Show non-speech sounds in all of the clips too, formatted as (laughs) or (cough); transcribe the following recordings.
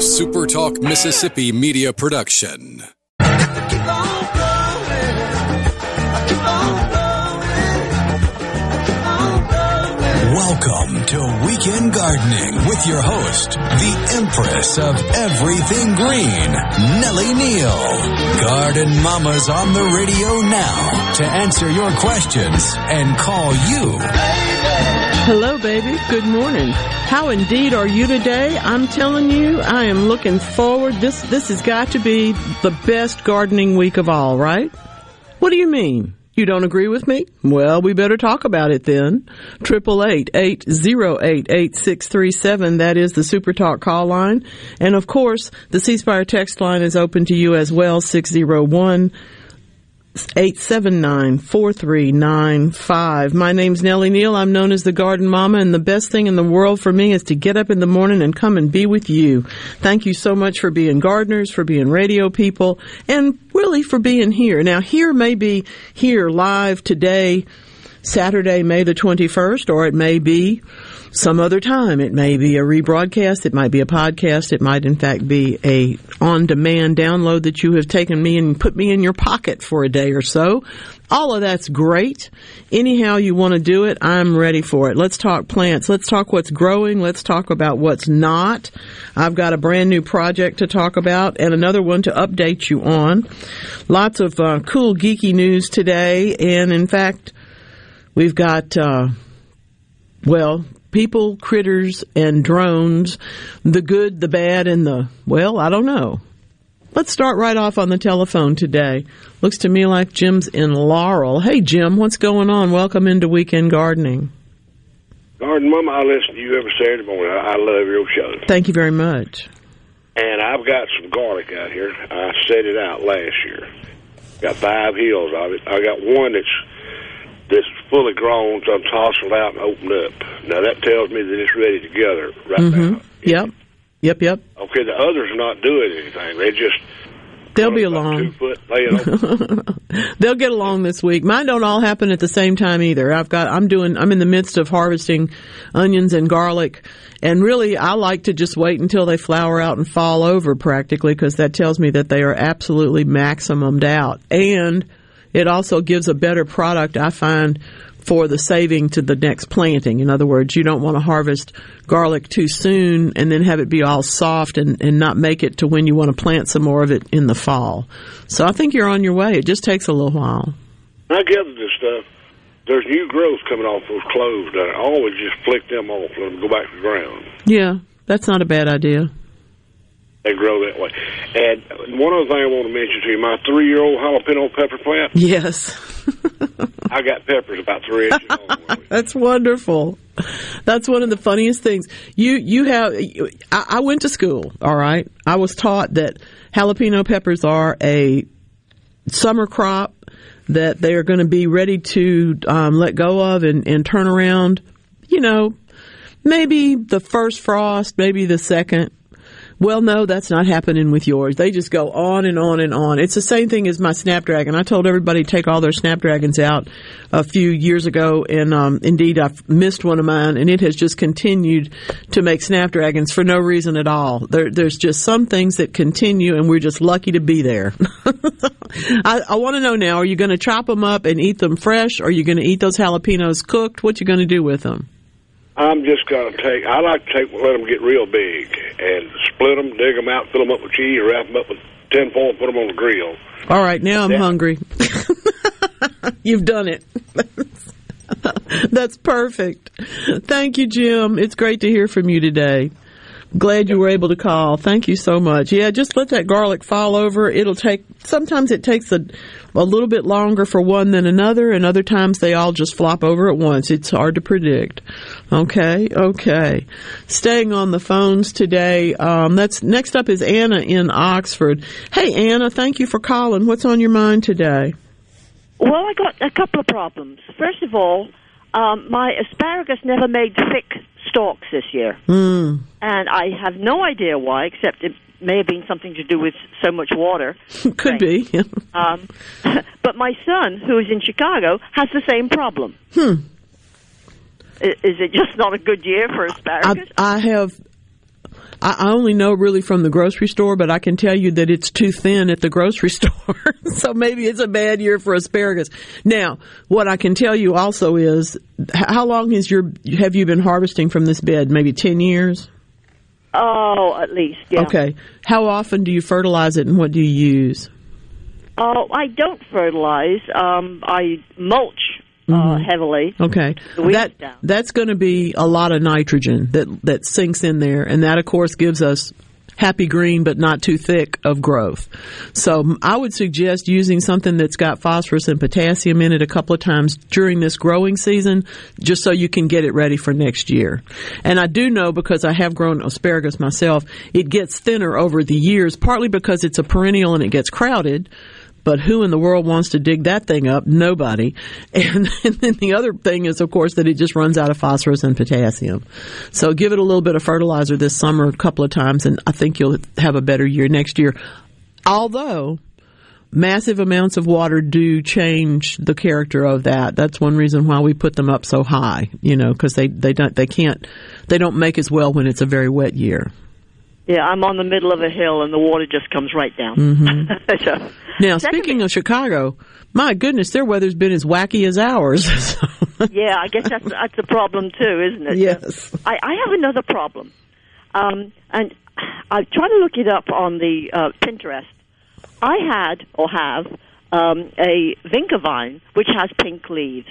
a SuperTalk Mississippi media production. Welcome to Weekend Gardening with your host, the Empress of Everything Green, Nellie Neal. Garden Mama's on the radio now to answer your questions and call you. Hello, baby. Good morning. How indeed are you today? I'm telling you, I am looking forward. This this has got to be the best gardening week of all, right? What do you mean? You don't agree with me? Well, we better talk about it then. Triple eight eight zero eight eight six three seven. That is the Super Talk call line, and of course, the C Spire text line is open to you as well. Six zero one. 879-4395. My name's Nellie Neal. I'm known as the Garden Mama and the best thing in the world for me is to get up in the morning and come and be with you. Thank you so much for being gardeners, for being radio people, and really for being here. Now here may be here live today, Saturday, May the 21st, or it may be some other time. It may be a rebroadcast. It might be a podcast. It might, in fact, be a on-demand download that you have taken me and put me in your pocket for a day or so. All of that's great. Anyhow you want to do it, I'm ready for it. Let's talk plants. Let's talk what's growing. Let's talk about what's not. I've got a brand new project to talk about and another one to update you on. Lots of uh, cool geeky news today, and in fact, we've got. Uh, well, people, critters, and drones, the good, the bad, and the, well, I don't know. Let's start right off on the telephone today. Looks to me like Jim's in Laurel. Hey, Jim, what's going on? Welcome into Weekend Gardening. Garden Mama, I listen to you every Saturday morning. I, love your show. Thank you very much. And I've got some garlic out here. I set it out last year. Got five hills of it. I got one that's that's fully grown, so I'm tossing out and opened up. Now that tells me that it's ready to gather right Mm-hmm. now. Yep. Yep, yep. Okay, the others are not doing anything. They just They'll be along. Two foot laying on. (laughs) They'll get along this week. Mine don't all happen at the same time either. I've got, I'm doing, I'm in the midst of harvesting onions and garlic. And really, I like to just wait until they flower out and fall over practically because that tells me that they are absolutely maximumed out. And it also gives a better product, I find, for the saving to the next planting. In other words, you don't want to harvest garlic too soon and then have it be all soft and, and not make it to when you want to plant some more of it in the fall. So I think you're on your way. It just takes a little while. I gathered this stuff. There's new growth coming off those cloves. That I always just flick them off, let them go back to the ground. Yeah, that's not a bad idea. They grow that way. And one other thing I want to mention to you, my three-year-old jalapeno pepper plant, Yes. (laughs) I got peppers about three inches long. (laughs) That's wonderful. That's one of the funniest things. You you have. I, I went to school. All right. I was taught that jalapeno peppers are a summer crop that they are going to be ready to um, let go of and, and turn around. You know, maybe the first frost, maybe the second. Well, no, that's not happening with yours. They just go on and on and on. It's the same thing as my snapdragon. I told everybody to take all their snapdragons out a few years ago, and um, indeed, I've missed one of mine, and it has just continued to make snapdragons for no reason at all. There, there's just some things that continue, and we're just lucky to be there. (laughs) I, I want to know now: Are you going to chop them up and eat them fresh? Or are you going to eat those jalapenos cooked? What you going to do with them? I'm just going to take. I like to take let them get real big and split them, dig them out, fill them up with cheese, wrap them up with tin foil, put them on the grill. All right, now I'm hungry. (laughs) You've done it. (laughs) That's perfect. Thank you, Jim. It's great to hear from you today. Glad you were able to call. Thank you so much. Yeah, just let that garlic fall over. It'll take, sometimes it takes a, a little bit longer for one than another, and other times they all just flop over at once. It's hard to predict. Okay, okay. Staying on the phones today, um, that's, next up is Anna in Oxford. Hey, Anna, thank you for calling. What's on your mind today? Well, I got a couple of problems. First of all, um, my asparagus never made thick stalks this year, Mm, and I have no idea why, except it may have been something to do with so much water. (laughs) could be. Um, (laughs) but my son, who is in Chicago, has the same problem. Hmm. Is it just not a good year for I, asparagus? I have I, I only know really from the grocery store, but I can tell you that it's too thin at the grocery (laughs) store. so maybe it's a bad year for asparagus. Now, what I can tell you also is, how long has your have you been harvesting from this bed? Maybe ten years. Oh, at least. Yeah. Okay. How often do you fertilize it, and what do you use? Oh, I don't fertilize. Um, I mulch uh, Mm-hmm. heavily. Okay, that down. that's going to be a lot of nitrogen that that sinks in there, and that of course gives us happy green, but not too thick of growth. So I would suggest using something that's got phosphorus and potassium in it a couple of times during this growing season, just so you can get it ready for next year. And I do know because I have grown asparagus myself, it gets thinner over the years, partly because it's a perennial and it gets crowded. But who in the world wants to dig that thing up? Nobody. And, (laughs) and then the other thing is, of course, that it just runs out of phosphorus and potassium. So give it a little bit of fertilizer this summer a couple of times, and I think you'll have a better year next year. Although massive amounts of water do change the character of that. That's one reason why we put them up so high, you know, because they, they don't, they can't, they don't make as well when it's a very wet year. Yeah, I'm on the middle of a hill, and the water just comes right down. Mm-hmm. (laughs) so, Now, speaking of Chicago, my goodness, their weather's been as wacky as ours. (laughs) yeah, I guess that's that's a problem too, isn't it? Yes. I, I have another problem, um, and I tried to look it up on the uh, Pinterest. I had or have um, a vinca vine which has pink leaves,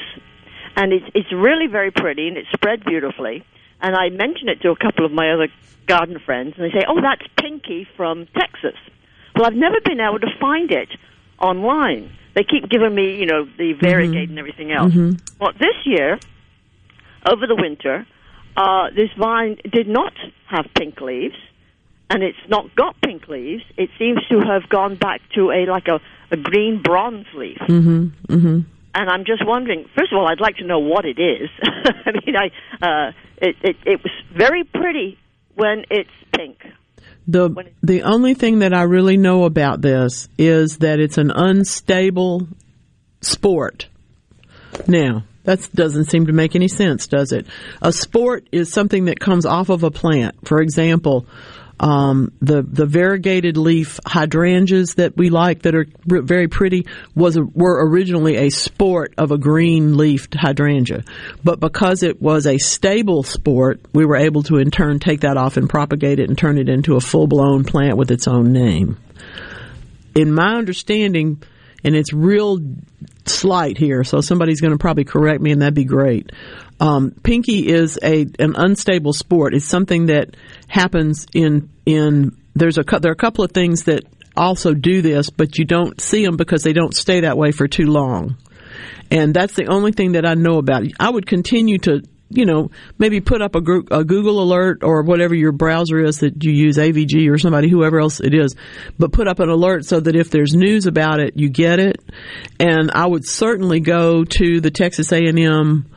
and it's it's really very pretty and it's spread beautifully. And I mentioned it to a couple of my other garden friends, and they say, "Oh, that's Pinky from Texas." Well, I've never been able to find it online. They keep giving me, you know, the variegate and everything else. Well, this year, over the winter, uh, this vine did not have pink leaves, and it's not got pink leaves. It seems to have gone back to a like a, a green bronze leaf. Mm-hmm. And I'm just wondering. First of all, I'd like to know what it is. (laughs) I mean, I uh, it, it it was very pretty when it's pink. The the only thing that I really know about this is that it's an unstable sport. Now, that doesn't seem to make any sense, does it? A sport is something that comes off of a plant. For example, um, the the variegated leaf hydrangeas that we like that are r- very pretty was a, were originally a sport of a green leafed hydrangea, but because it was a stable sport, we were able to in turn take that off and propagate it and turn it into a full blown plant with its own name. In my understanding, and it's real slight here, so somebody's going to probably correct me, and that'd be great. Um, pinky is a an unstable sport. It's something that happens in in there's a there are a couple of things that also do this, but you don't see them because they don't stay that way for too long. And that's the only thing that I know about. I would continue to, you know, maybe put up a, Google alert or whatever your browser is that you use, AVG or somebody, whoever else it is, but put up an alert so that if there's news about it, you get it. And I would certainly go to the Texas A&M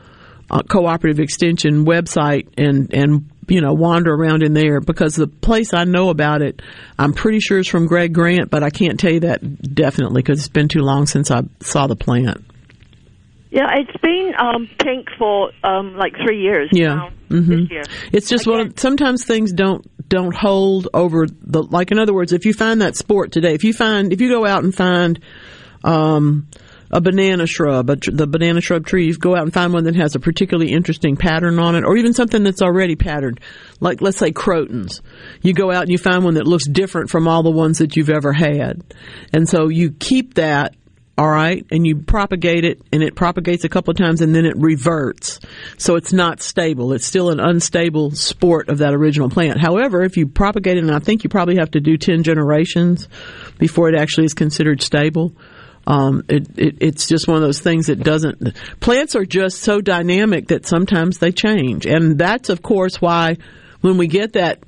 Cooperative Extension website and and you know wander around in there because the place I know about it, I'm pretty sure is from Greg Grant, but I can't tell you that definitely because it's been too long since I saw the plant. Yeah, it's been um, pink for um, like three years Yeah. now. Mhm. This year. It's just one. Of, sometimes things don't don't hold over the. Like in other words, if you find that sport today, if you find if you go out and find. Um, a banana shrub, a tr- the banana shrub tree, you go out and find one that has a particularly interesting pattern on it, or even something that's already patterned, like let's say crotons. You go out and you find one that looks different from all the ones that you've ever had. And so you keep that all right, and you propagate it, and it propagates a couple of times, and then it reverts. So it's not stable. It's still an unstable sport of that original plant. However, if you propagate it, and I think you probably have to do 10 generations before it actually is considered stable. Um, it, it, it's just one of those things that doesn't. Plants are just so dynamic that sometimes they change, and that's of course why when we get that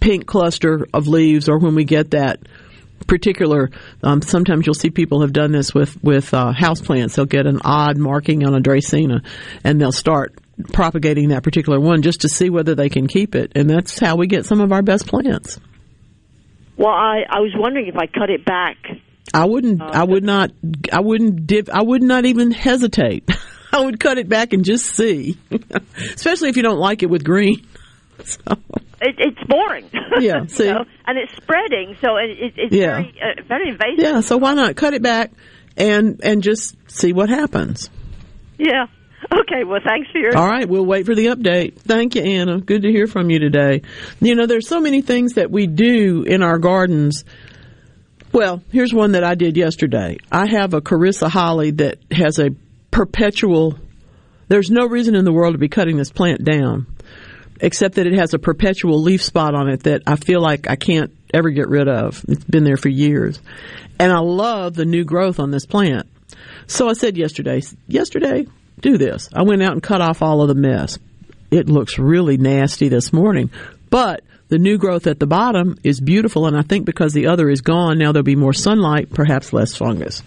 pink cluster of leaves, or when we get that particular, um, sometimes you'll see people have done this with with uh, house plants. They'll get an odd marking on a Dracaena, and they'll start propagating that particular one just to see whether they can keep it, and that's how we get some of our best plants. Well, I, I was wondering if I cut it back. I wouldn't. I would not. I wouldn't dip. I would not even hesitate. (laughs) I would cut it back and just see, (laughs) especially if you don't like it with green. (laughs) So, it, it's boring. Yeah, see? you know? and it's spreading, so it, it, it's Yeah. very uh, very invasive. Yeah, so why not cut it back and and just see what happens? Yeah. Okay. Well, thanks for your. All right, we'll wait for the update. Thank you, Anna. Good to hear from you today. You know, there's so many things that we do in our gardens. Well, here's one that I did yesterday. I have a Carissa holly that has a perpetual. There's no reason in the world to be cutting this plant down, except that it has a perpetual leaf spot on it that I feel like I can't ever get rid of. It's been there for years. And I love the new growth on this plant. So I said yesterday, yesterday, do this. I went out and cut off all of the mess. It looks really nasty this morning, but the new growth at the bottom is beautiful, and I think because the other is gone, now there'll be more sunlight, perhaps less fungus.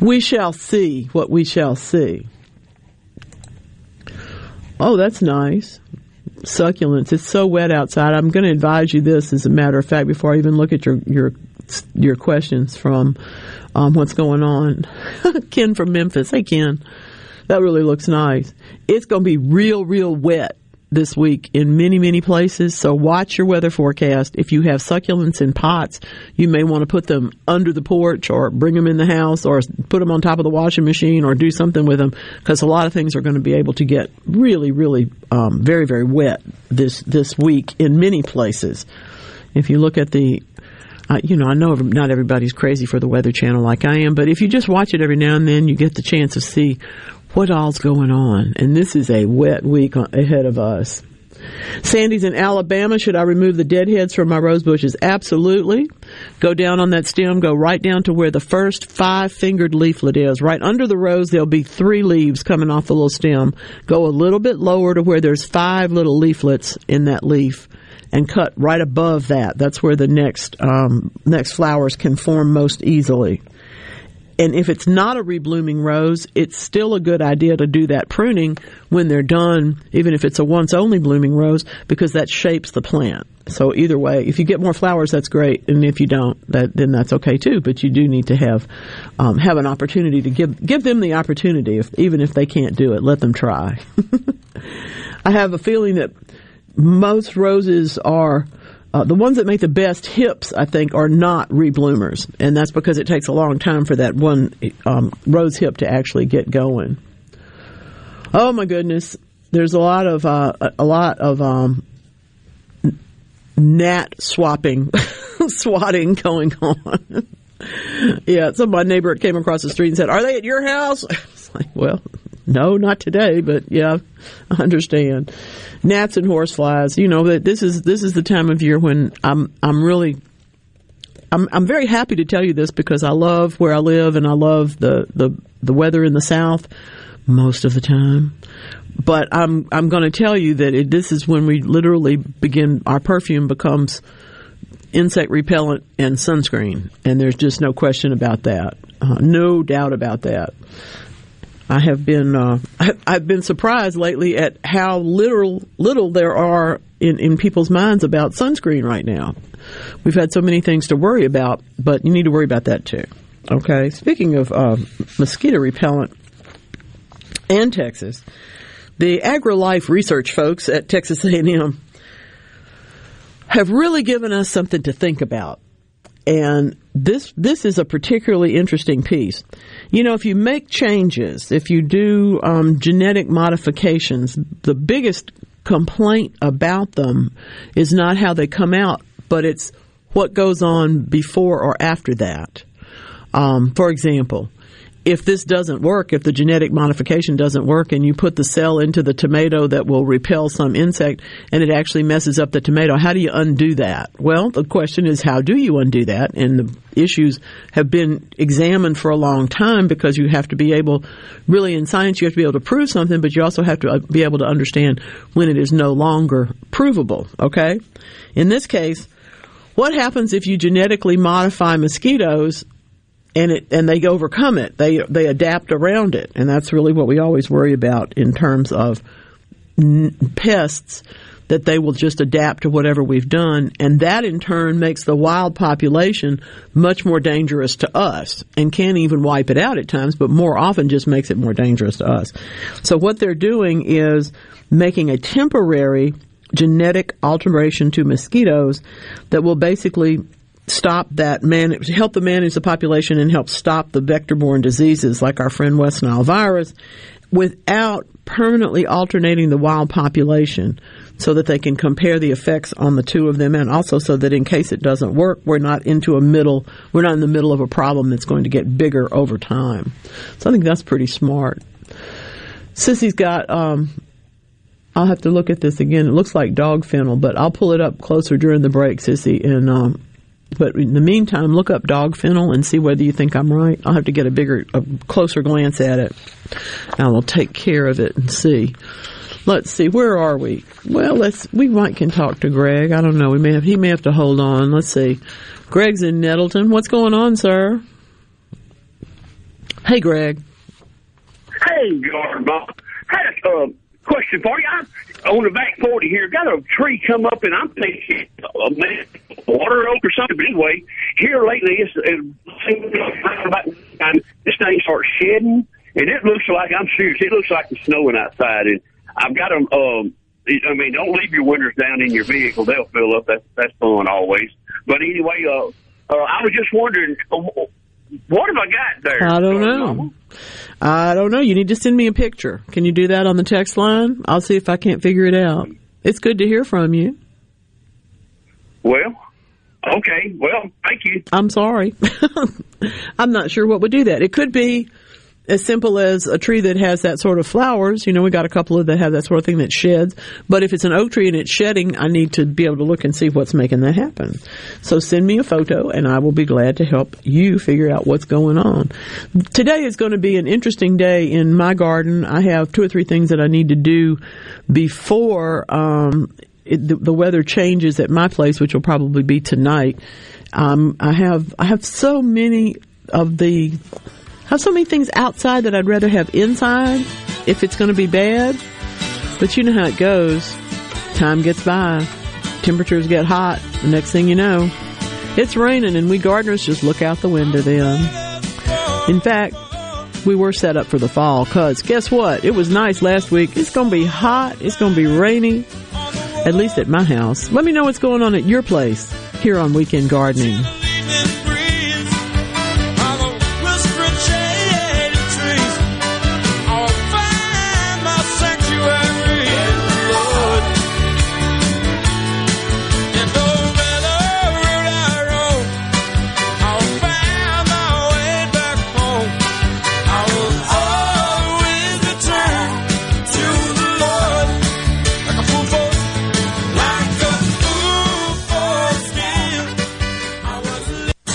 We shall see what we shall see. Oh, that's nice. Succulents. It's so wet outside. I'm going to advise you this, as a matter of fact, before I even look at your your your questions from um, what's going on. (laughs) Ken from Memphis. Hey, Ken. That really looks nice. It's going to be real, real wet this week in many, many places. So watch your weather forecast. If you have succulents in pots, you may want to put them under the porch or bring them in the house or put them on top of the washing machine or do something with them because a lot of things are going to be able to get really, really um, very, very wet this this week in many places. If you look at the uh, you know, I know not everybody's crazy for the Weather Channel like I am, but if you just watch it every now and then, you get the chance to see what all's going on. And this is a wet week ahead of us. Sandy's in Alabama. Should I remove the deadheads from my rose bushes? Absolutely. Go down on that stem, go right down to where the first five fingered leaflet is. Right under the rose, there'll be three leaves coming off the little stem. Go a little bit lower to where there's five little leaflets in that leaf and cut right above that. That's where the next um, next flowers can form most easily. And if it's not a reblooming rose, it's still a good idea to do that pruning when they're done, even if it's a once only blooming rose, because that shapes the plant. So either way, if you get more flowers, that's great, and if you don't, that, then that's okay too. But you do need to have um, have an opportunity to give give them the opportunity, if, even if they can't do it, let them try. (laughs) I have a feeling that most roses are uh, the ones that make the best hips, I think, are not rebloomers, and that's because it takes a long time for that one um, rose hip to actually get going. Oh my goodness, there's a lot of uh, a lot of um, gnat swapping, (laughs) swatting going on. (laughs) yeah, so my neighbor came across the street and said, "Are they at your house?" (laughs) It's like, well, no, not today, but yeah, I understand. Gnats and horseflies. You know that this is this is the time of year when I'm I'm really I'm I'm very happy to tell you this because I love where I live and I love the the the weather in the South most of the time. But I'm I'm going to tell you that it, this is when we literally begin our perfume becomes insect repellent and sunscreen, and there's just no question about that. Uh, no doubt about that. I have been uh, (laughs) I've been surprised lately at how little little there are in, in people's minds about sunscreen right now. We've had so many things to worry about, but you need to worry about that too. Okay. Speaking of uh, mosquito repellent and Texas, the AgriLife research folks at Texas A&M have really given us something to think about. And this this is a particularly interesting piece. You know, if you make changes, if you do um, genetic modifications, the biggest complaint about them is not how they come out, but it's what goes on before or after that. Um, for example, if this doesn't work, if the genetic modification doesn't work and you put the cell into the tomato that will repel some insect and it actually messes up the tomato, how do you undo that? Well, the question is how do you undo that? And the issues have been examined for a long time because you have to be able, really in science, you have to be able to prove something, but you also have to uh, be able to understand when it is no longer provable, okay? In this case, what happens if you genetically modify mosquitoes and it and they overcome it. They they adapt around it, and that's really what we always worry about in terms of n- pests. That they will just adapt to whatever we've done, and that in turn makes the wild population much more dangerous to us, and can even wipe it out at times, but more often just makes it more dangerous to us. So what they're doing is making a temporary genetic alteration to mosquitoes that will basically stop that man help the manage the population and help stop the vector-borne diseases like our friend West Nile virus without permanently alternating the wild population so that they can compare the effects on the two of them and also so that in case it doesn't work we're not into a middle we're not in the middle of a problem that's going to get bigger over time so i think that's pretty smart sissy's got um, I'll have to look at this again. It looks like dog fennel, but I'll pull it up closer during the break, Sissy, and um, but in the meantime, look up dog fennel and see whether you think I'm right. I'll have to get a bigger, a closer glance at it. I will take care of it and see. Let's see, where are we? Well, let's, we might can talk to Greg. I don't know. We may have, he may have to hold on. Let's see. Greg's in Nettleton. What's going on, sir? Hey, Greg. Hey, Garba. Had a uh, question for you. I'm on the back 40 here. Got a tree come up, and I'm thinking, uh, man, water oak or something. But anyway, here lately, it's, it's this thing starts shedding, and it looks like I'm serious. It looks like it's snowing outside, and I've got them. Um, I mean, don't leave your windows down in your vehicle; they'll fill up. That's that's fun always. But anyway, uh, uh, I was just wondering, uh, what have I got there? I don't know. I don't know. You need to send me a picture. Can you do that on the text line? I'll see if I can't figure it out. It's good to hear from you. Well, okay. Well, thank you. I'm sorry. (laughs) I'm not sure what would do that. It could be as simple as a tree that has that sort of flowers. You know, we got a couple of that have that sort of thing that sheds. But if it's an oak tree and it's shedding, I need to be able to look and see what's making that happen. So send me a photo and I will be glad to help you figure out what's going on. Today is going to be an interesting day in my garden. I have two or three things that I need to do before, um, it, the, the, weather changes at my place, which will probably be tonight. Um, I have I have so many of the have so many things outside that I'd rather have inside if it's going to be bad. But you know how it goes. Time gets by. Temperatures get hot. The next thing you know, it's raining and we gardeners just look out the window then. In fact, we were set up for the fall because guess what? It was nice last week. It's going to be hot. It's going to be rainy. At least at my house. Let me know what's going on at your place here on Weekend Gardening.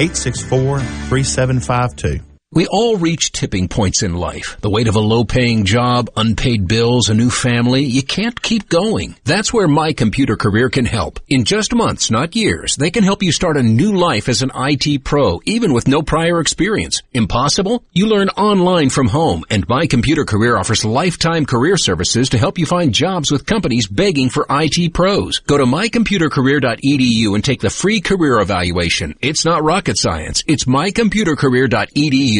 864 3752. We all reach tipping points in life. The weight of a low paying job, unpaid bills, a new family. You can't keep going. That's where My Computer Career can help. In just months, not years, they can help you start a new life as an IT pro, even with no prior experience. Impossible? You learn online from home, and My Computer Career offers lifetime career services to help you find jobs with companies begging for IT pros. Go to mycomputercareer.edu and take the free career evaluation. It's not rocket science. It's mycomputercareer.edu.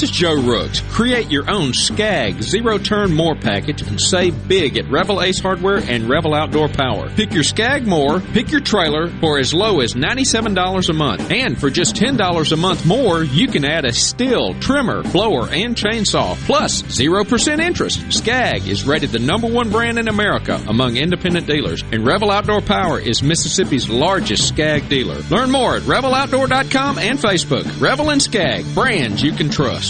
This is Joe Rooks. Create your own Scag zero turn more package and save big at Revell Ace Hardware and Revell Outdoor Power. Pick your Scag more, pick your trailer for as low as $97 a month. And for just $10 a month more, you can add a Stihl, trimmer, blower, and chainsaw. Plus 0% interest. Scag is rated the number one brand in America among independent dealers. And Revell Outdoor Power is Mississippi's largest Scag dealer. Learn more at RevellOutdoor.com and Facebook. Revell and Scag, brands you can trust.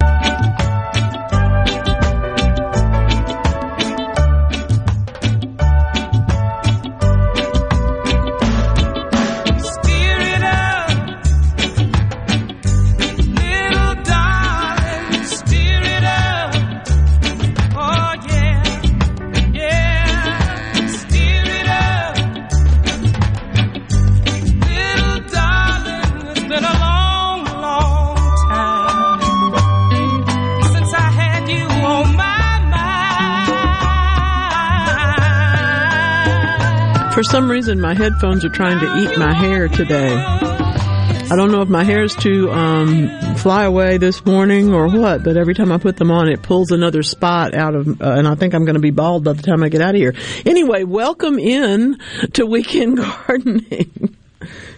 you. For some reason, my headphones are trying to eat my hair today. I don't know if my hair's to um, fly away this morning or what, but every time I put them on, it pulls another spot out of, uh, and I think I'm going to be bald by the time I get out of here. Anyway, welcome in to Weekend (laughs) Gardening.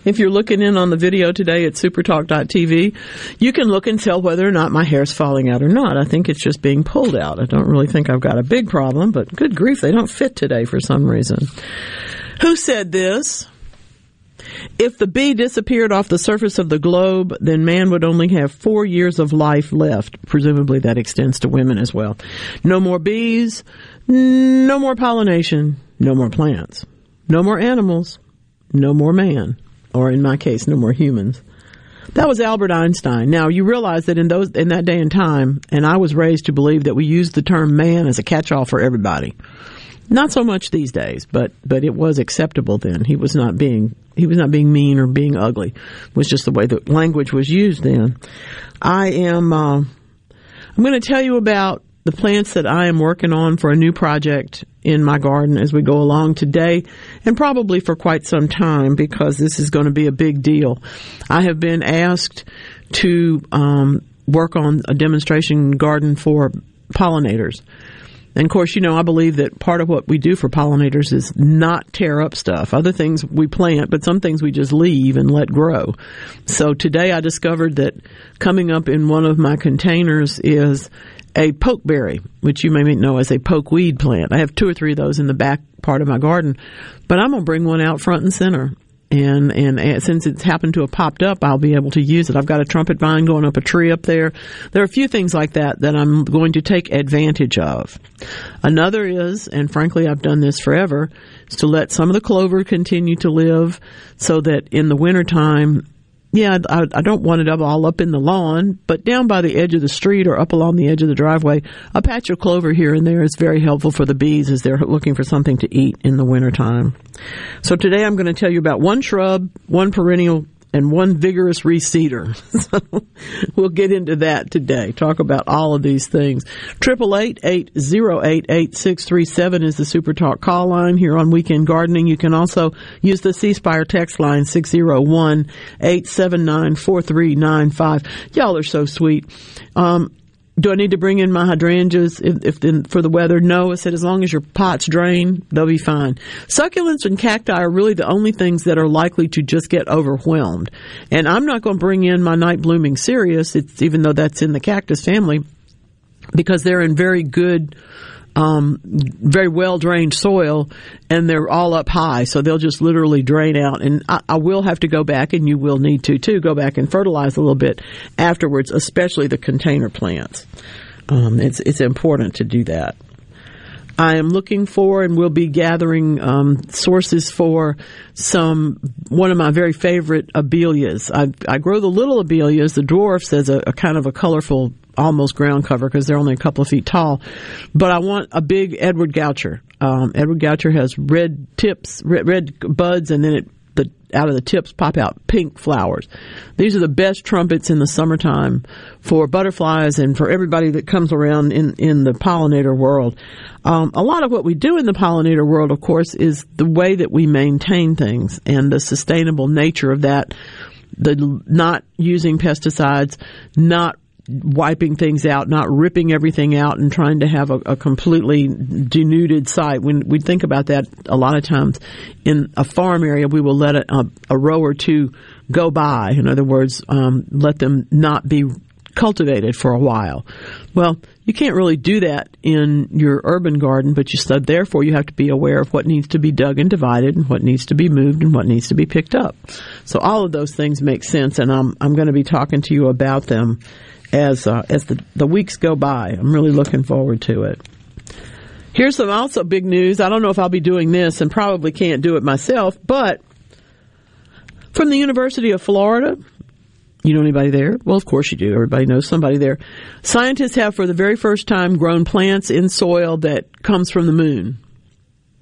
If you're looking in on the video today at supertalk.tv, you can look and tell whether or not my hair's falling out or not. I think it's just being pulled out. I don't really think I've got a big problem, but good grief, they don't fit today for some reason. Who said this? If the bee disappeared off the surface of the globe, then man would only have four years of life left. Presumably that extends to women as well. No more bees, no more pollination, no more plants, no more animals, no more man, or in my case, no more humans. That was Albert Einstein. Now you realize that in those in that day and time, and I was raised to believe that we used the term man as a catch-all for everybody. Not so much these days, but but it was acceptable then. He was not being he was not being mean or being ugly. It was just the way the language was used then. I am uh, I'm going to tell you about the plants that I am working on for a new project in my garden as we go along today and probably for quite some time because this is going to be a big deal. I have been asked to um, work on a demonstration garden for pollinators. And of course, you know, I believe that part of what we do for pollinators is not tear up stuff. Other things we plant, but some things we just leave and let grow. So today I discovered that coming up in one of my containers is a pokeberry, which you may know as a pokeweed plant. I have two or three of those in the back part of my garden, but I'm going to bring one out front and center and, and since it's happened to have popped up, I'll be able to use it. I've got a trumpet vine going up a tree up there. There are a few things like that that I'm going to take advantage of. Another is, and frankly, I've done this forever, is to let some of the clover continue to live, so that in the wintertime yeah, I, I don't want it all up in the lawn, but down by the edge of the street or up along the edge of the driveway, a patch of clover here and there is very helpful for the bees as they're looking for something to eat in the wintertime. So today I'm going to tell you about one shrub, one perennial and one vigorous reseeder. (laughs) so we'll get into that today. Talk about all of these things. Triple eight eight zero eight eight six three seven is the Super Talk call line here on Weekend Gardening. You can also use the C Spire text line six zero one eight seven nine four three nine five. Y'all are so sweet. Um, do I need to bring in my hydrangeas if, if for the weather? No, I said as long as your pots drain, they'll be fine. Succulents and cacti are really the only things that are likely to just get overwhelmed. And I'm not going to bring in my night blooming cereus, it's, even though that's in the cactus family, because they're in very good um, very well drained soil and they're all up high, so they'll just literally drain out. And I, I, will have to go back, and you will need to too, go back and fertilize a little bit afterwards, especially the container plants. Um, it's it's important to do that. I am looking for and will be gathering um, sources for some one of my very favorite abelias. I, I grow the little abelias, the dwarfs, as a, a kind of a colorful almost ground cover because they're only a couple of feet tall. But I want a big Edward Goucher. Um, Edward Goucher has red tips, red, red buds, and then it out of the tips pop out pink flowers. These are the best trumpets in the summertime for butterflies and for everybody that comes around in in the pollinator world. Um, a lot of what we do in the pollinator world, of course, is the way that we maintain things and the sustainable nature of that. The not using pesticides, not wiping things out, not ripping everything out and trying to have a, a, completely denuded site. When we think about that, a lot of times in a farm area, we will let a, a, row or two go by. In other words, um, let them not be cultivated for a while. Well, you can't really do that in your urban garden, but you so therefore you have to be aware of what needs to be dug and divided, and what needs to be moved, and what needs to be picked up. So all of those things make sense, and I'm I'm going to be talking to you about them as uh, as the, the weeks go by. I'm really looking forward to it. Here's some also big news. I don't know if I'll be doing this and probably can't do it myself, but from the University of Florida, you know anybody there? Well, of course you do. Everybody knows somebody there. Scientists have for the very first time grown plants in soil that comes from the moon.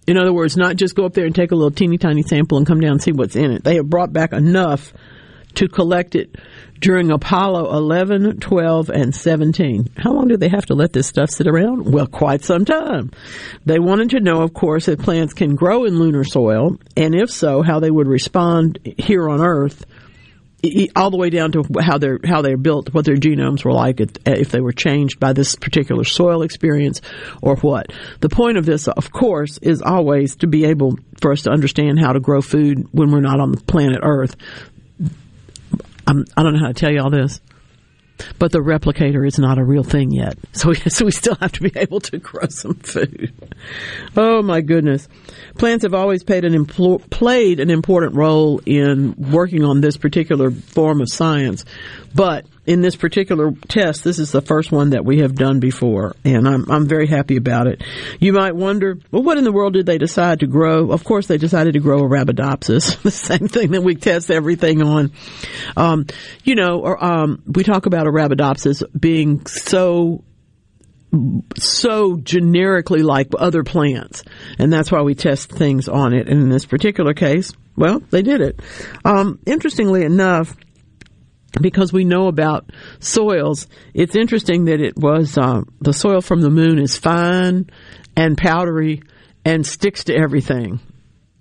In other words, not just go up there and take a little teeny tiny sample and come down and see what's in it. They have brought back enough to collect it during Apollo 11, 12, and 17. How long do they have to let this stuff sit around? Well, quite some time. They wanted to know, of course, if plants can grow in lunar soil, and if so, how they would respond here on Earth all the way down to how they're how they're built, what their genomes were like, if they were changed by this particular soil experience or what. The point of this, of course, is always to be able for us to understand how to grow food when we're not on the planet Earth. I'm, I do not know how to tell you all this, but the replicator is not a real thing yet. (laughs) So we, so we still have to be able to grow some food. Oh my goodness. Plants have always an, impl- played an important role in working on this particular form of science, but in this particular test, this is the first one that we have done before, and I'm I'm very happy about it. You might wonder, well, what in the world did they decide to grow? Of course, they decided to grow Arabidopsis, (laughs) the same thing that we test everything on. Um, you know, or um, we talk about Arabidopsis being so so generically like other plants, and that's why we test things on it. And in this particular case, well, they did it. Um, interestingly enough because we know about soils, it's interesting that it was uh, the soil from the moon is fine and powdery and sticks to everything.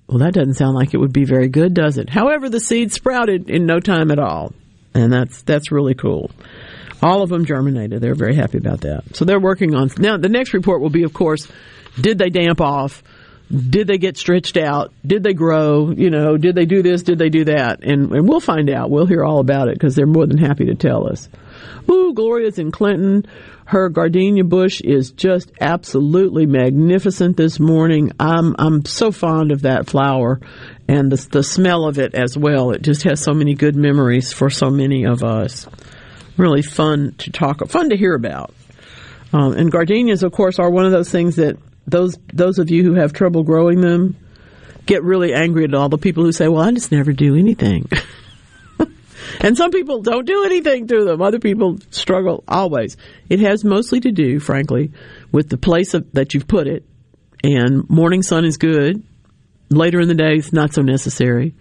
Well, that doesn't sound like it would be very good, does it? However, the seeds sprouted in no time at all, and that's that's really cool. All of them germinated. They're very happy about that. So they're working on now. The next report will be, of course, did they damp off? Did they get stretched out? Did they grow? You know, did they do this? Did they do that? And, and we'll find out. We'll hear all about it because they're more than happy to tell us. Ooh, Gloria's in Clinton. Her gardenia bush is just absolutely magnificent this morning. I'm I'm so fond of that flower and the the smell of it as well. It just has so many good memories for so many of us. Really fun to talk, fun to hear about. Um, and gardenias, of course, are one of those things that those those of you who have trouble growing them get really angry at all the people who say, "Well, I just never do anything." (laughs) and some people don't do anything to them. Other people struggle always. It has mostly to do, frankly, with the place of, that you've put it. And morning sun is good. Later in the day, it's not so necessary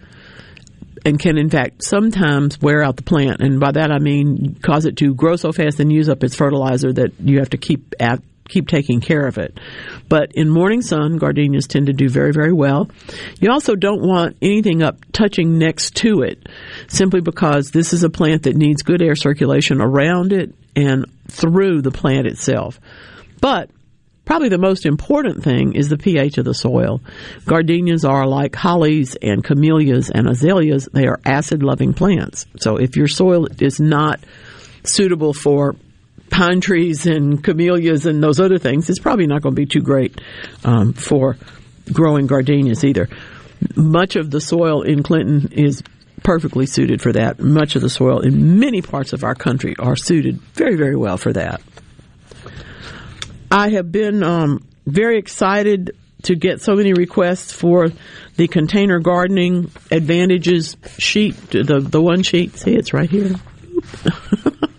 and can in fact sometimes wear out the plant and by that I mean cause it to grow so fast and use up its fertilizer that you have to keep at keep taking care of it. But in morning sun, gardenias tend to do very, very well. You also don't want anything up touching next to it simply because this is a plant that needs good air circulation around it and through the plant itself. But Probably the most important thing is the pH of the soil. Gardenias are like hollies and camellias and azaleas. They are acid loving plants. So if your soil is not suitable for pine trees and camellias and those other things, it's probably not going to be too great um, for growing gardenias either. Much of the soil in Clinton is perfectly suited for that. Much of the soil in many parts of our country are suited very, very well for that. I have been um, very excited to get so many requests for the container gardening advantages sheet, the the one sheet. See, it's right here. (laughs)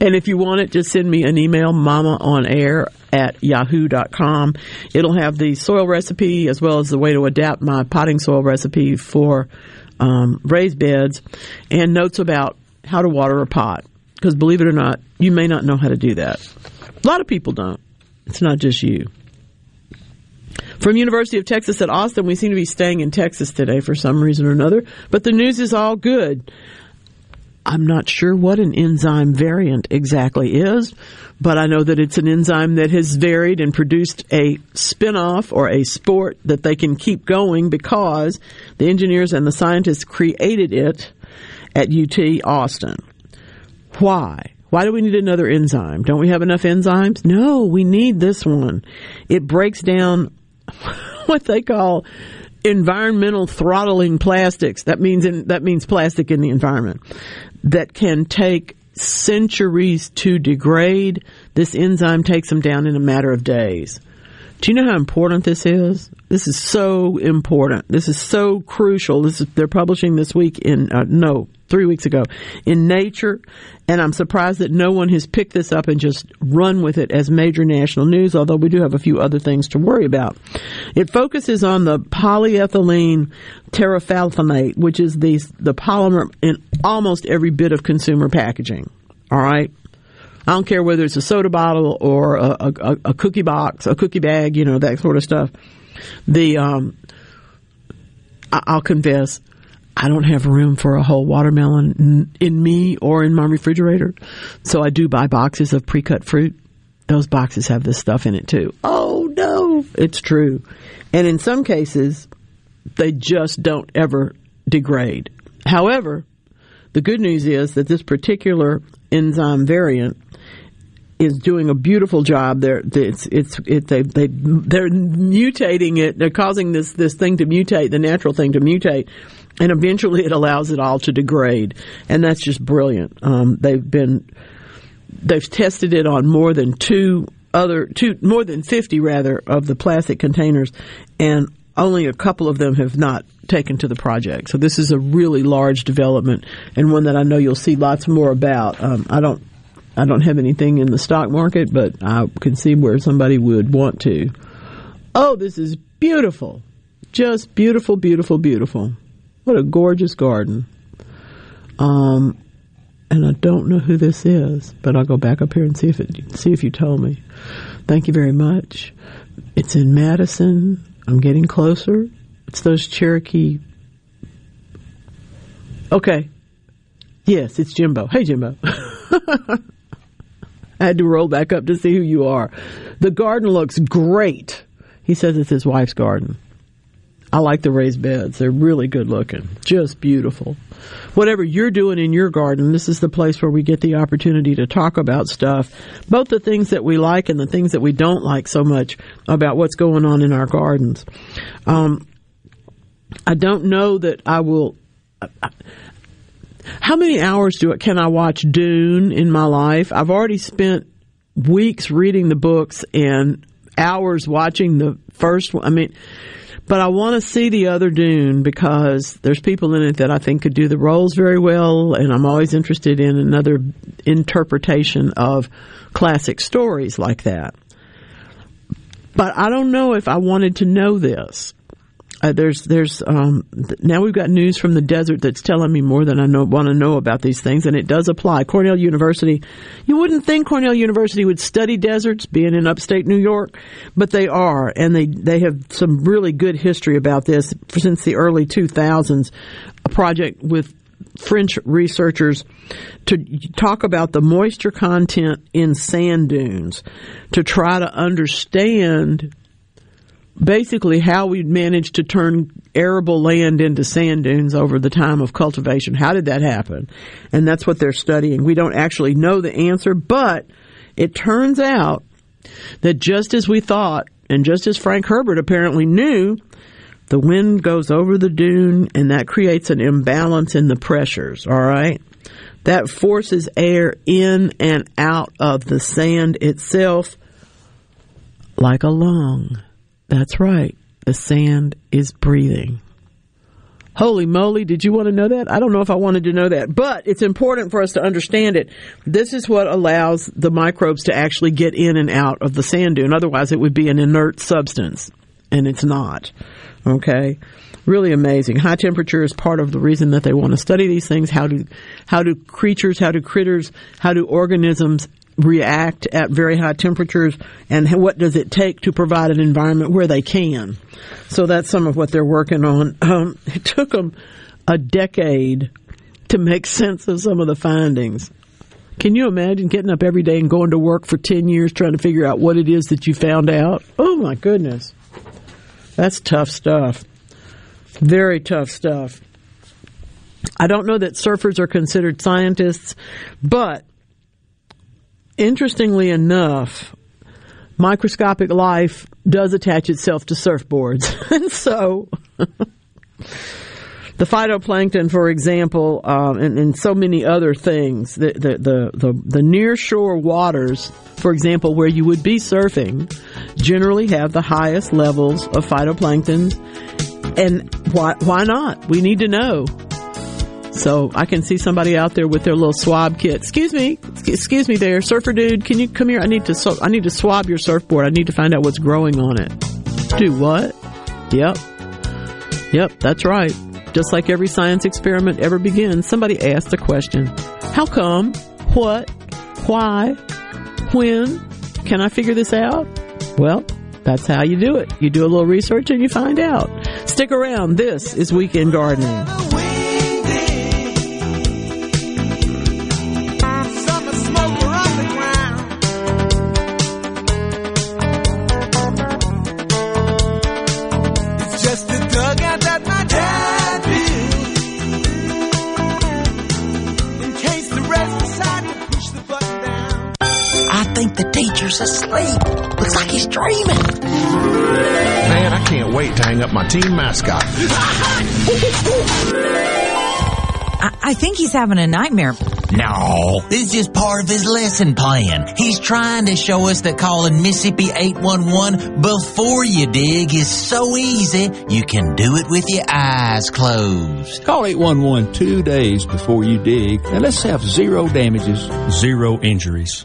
and if you want it, just send me an email, mama on air at yahoo.com. It'll have the soil recipe as well as the way to adapt my potting soil recipe for um, raised beds and notes about how to water a pot. Because believe it or not, you may not know how to do that. A lot of people don't. It's not just you. From University of Texas at Austin, we seem to be staying in Texas today for some reason or another, but the news is all good. I'm not sure what an enzyme variant exactly is, but I know that it's an enzyme that has varied and produced a spin-off or a sport that they can keep going because the engineers and the scientists created it at UT Austin. Why? Why do we need another enzyme? Don't we have enough enzymes? No, we need this one. It breaks down (laughs) what they call environmental throttling plastics. That means in, that means plastic in the environment that can take centuries to degrade. This enzyme takes them down in a matter of days. Do you know how important this is? This is so important. This is so crucial. This is, they're publishing this week in uh, no three weeks ago in Nature, and I'm surprised that no one has picked this up and just run with it as major national news. Although we do have a few other things to worry about. It focuses on the polyethylene terephthalate, which is the the polymer in almost every bit of consumer packaging. All right. I don't care whether it's a soda bottle or a, a, a cookie box, a cookie bag, you know, that sort of stuff. The, um, I'll confess, I don't have room for a whole watermelon in me or in my refrigerator. So I do buy boxes of pre-cut fruit. Those boxes have this stuff in it too. Oh no, it's true. And in some cases, they just don't ever degrade. However, the good news is that this particular enzyme variant is doing a beautiful job. They're it's it's it, they they they're mutating it. They're causing this this thing to mutate, the natural thing to mutate, and eventually it allows it all to degrade, and that's just brilliant. Um, they've been they've tested it on more than two other two more than fifty rather of the plastic containers, and only a couple of them have not taken to the project. So this is a really large development and one that I know you'll see lots more about. Um, I don't I don't have anything in the stock market, but I can see where somebody would want to. Oh, this is beautiful. Just beautiful, beautiful, beautiful. What a gorgeous garden. Um, and I don't know who this is, but I'll go back up here and see if it see if you told me. Thank you very much. It's in Madison. I'm getting closer. It's those Cherokee. Okay. Yes, it's Jimbo. Hey, Jimbo. (laughs) I had to roll back up to see who you are. The garden looks great. He says it's his wife's garden. I like the raised beds. They're really good looking. Just beautiful. Whatever you're doing in your garden, this is the place where we get the opportunity to talk about stuff, both the things that we like and the things that we don't like so much about what's going on in our gardens. Um, I don't know that I will. How many hours do it can I watch Dune in my life? I've already spent weeks reading the books and hours watching the first one. I mean, but I want to see the other Dune because there's people in it that I think could do the roles very well, and I'm always interested in another interpretation of classic stories like that. But I don't know if I wanted to know this. Uh, there's there's um, th- now we've got news from the desert that's telling me more than I know, want to know about these things, and it does apply. Cornell University, you wouldn't think Cornell University would study deserts, being in upstate New York, but they are, and they they have some really good history about this since the early 2000s. A project with French researchers to talk about the moisture content in sand dunes to try to understand basically how we managed to turn arable land into sand dunes over the time of cultivation. How did that happen? And that's what they're studying. We don't actually know the answer, but it turns out that just as we thought, and just as Frank Herbert apparently knew, the wind goes over the dune and that creates an imbalance in the pressures, all right? That forces air in and out of the sand itself like a lung. That's right. The sand is breathing. Holy moly, did you want to know that? I don't know if I wanted to know that, but it's important for us to understand it. This is what allows the microbes to actually get in and out of the sand dune. Otherwise, it would be an inert substance, and it's not. Okay? Really amazing. High temperature is part of the reason that they want to study these things. How do, how do creatures, how do critters, how do organisms react at very high temperatures and what does it take to provide an environment where they can. So that's some of what they're working on. Um, it took them a decade to make sense of some of the findings. Can you imagine getting up every day and going to work for 10 years trying to figure out what it is that you found out? Oh my goodness. That's tough stuff. Very tough stuff. I don't know that surfers are considered scientists, but interestingly enough, microscopic life does attach itself to surfboards. (laughs) and so (laughs) the phytoplankton, for example, um, and, and, so many other things, the, the, the, the, the near shore waters, for example, where you would be surfing, generally have the highest levels of phytoplankton. And why, why not? We need to know. So I can see somebody out there with their little swab kit. Excuse me, excuse me, there, surfer dude. Can you come here? I need to I need to swab your surfboard. I need to find out what's growing on it. Do what? Yep, yep, that's right. Just like every science experiment ever begins, somebody asks a question: How come? What? Why? When? Can I figure this out? Well, that's how you do it. You do a little research and you find out. Stick around. This is Weekend Gardening. Teacher's asleep. Looks like he's dreaming. Man, I can't wait to hang up my team mascot. I, I think he's having a nightmare. No, this is just part of his lesson plan. He's trying to show us that calling Mississippi 811 before you dig is so easy, you can do it with your eyes closed. Call 811 two days before you dig, and let's have zero damages, zero injuries.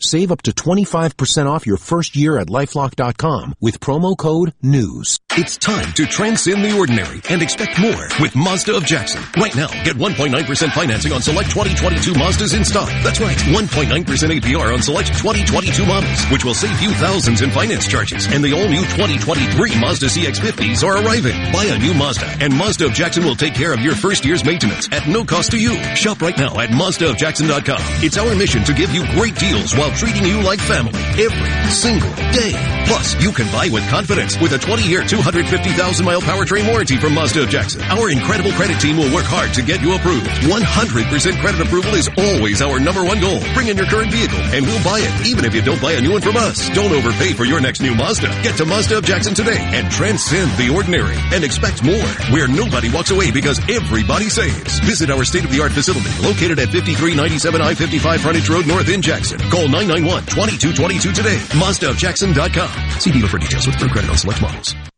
Save up to 25% off your first year at lifelock.com with promo code NEWS. It's time to transcend the ordinary and expect more with Mazda of Jackson. Right now, get 1.9% financing on select 2022 Mazdas in stock. That's right, 1.9% APR on select 2022 models, which will save you thousands in finance charges. And the all-new 2023 Mazda CX-50s are arriving. Buy a new Mazda, and Mazda of Jackson will take care of your first year's maintenance at no cost to you. Shop right now at MazdaofJackson.com. It's our mission to give you great deals while treating you like family every single day. Plus, you can buy with confidence with a 20-year, 250,000-mile powertrain warranty from Mazda of Jackson. Our incredible credit team will work hard to get you approved. 100% credit approval is always our number one goal. Bring in your current vehicle, and we'll buy it, even if you don't buy a new one from us. Don't overpay for your next new Mazda. Get to Mazda of Jackson today and transcend the ordinary and expect more, where nobody walks away because everybody saves. Visit our state-of-the-art facility located at 5397 I-55 Frontage Road North in Jackson. Call 991-2222 today. MazdaofJackson.com. See dealer for details with through credit on select models.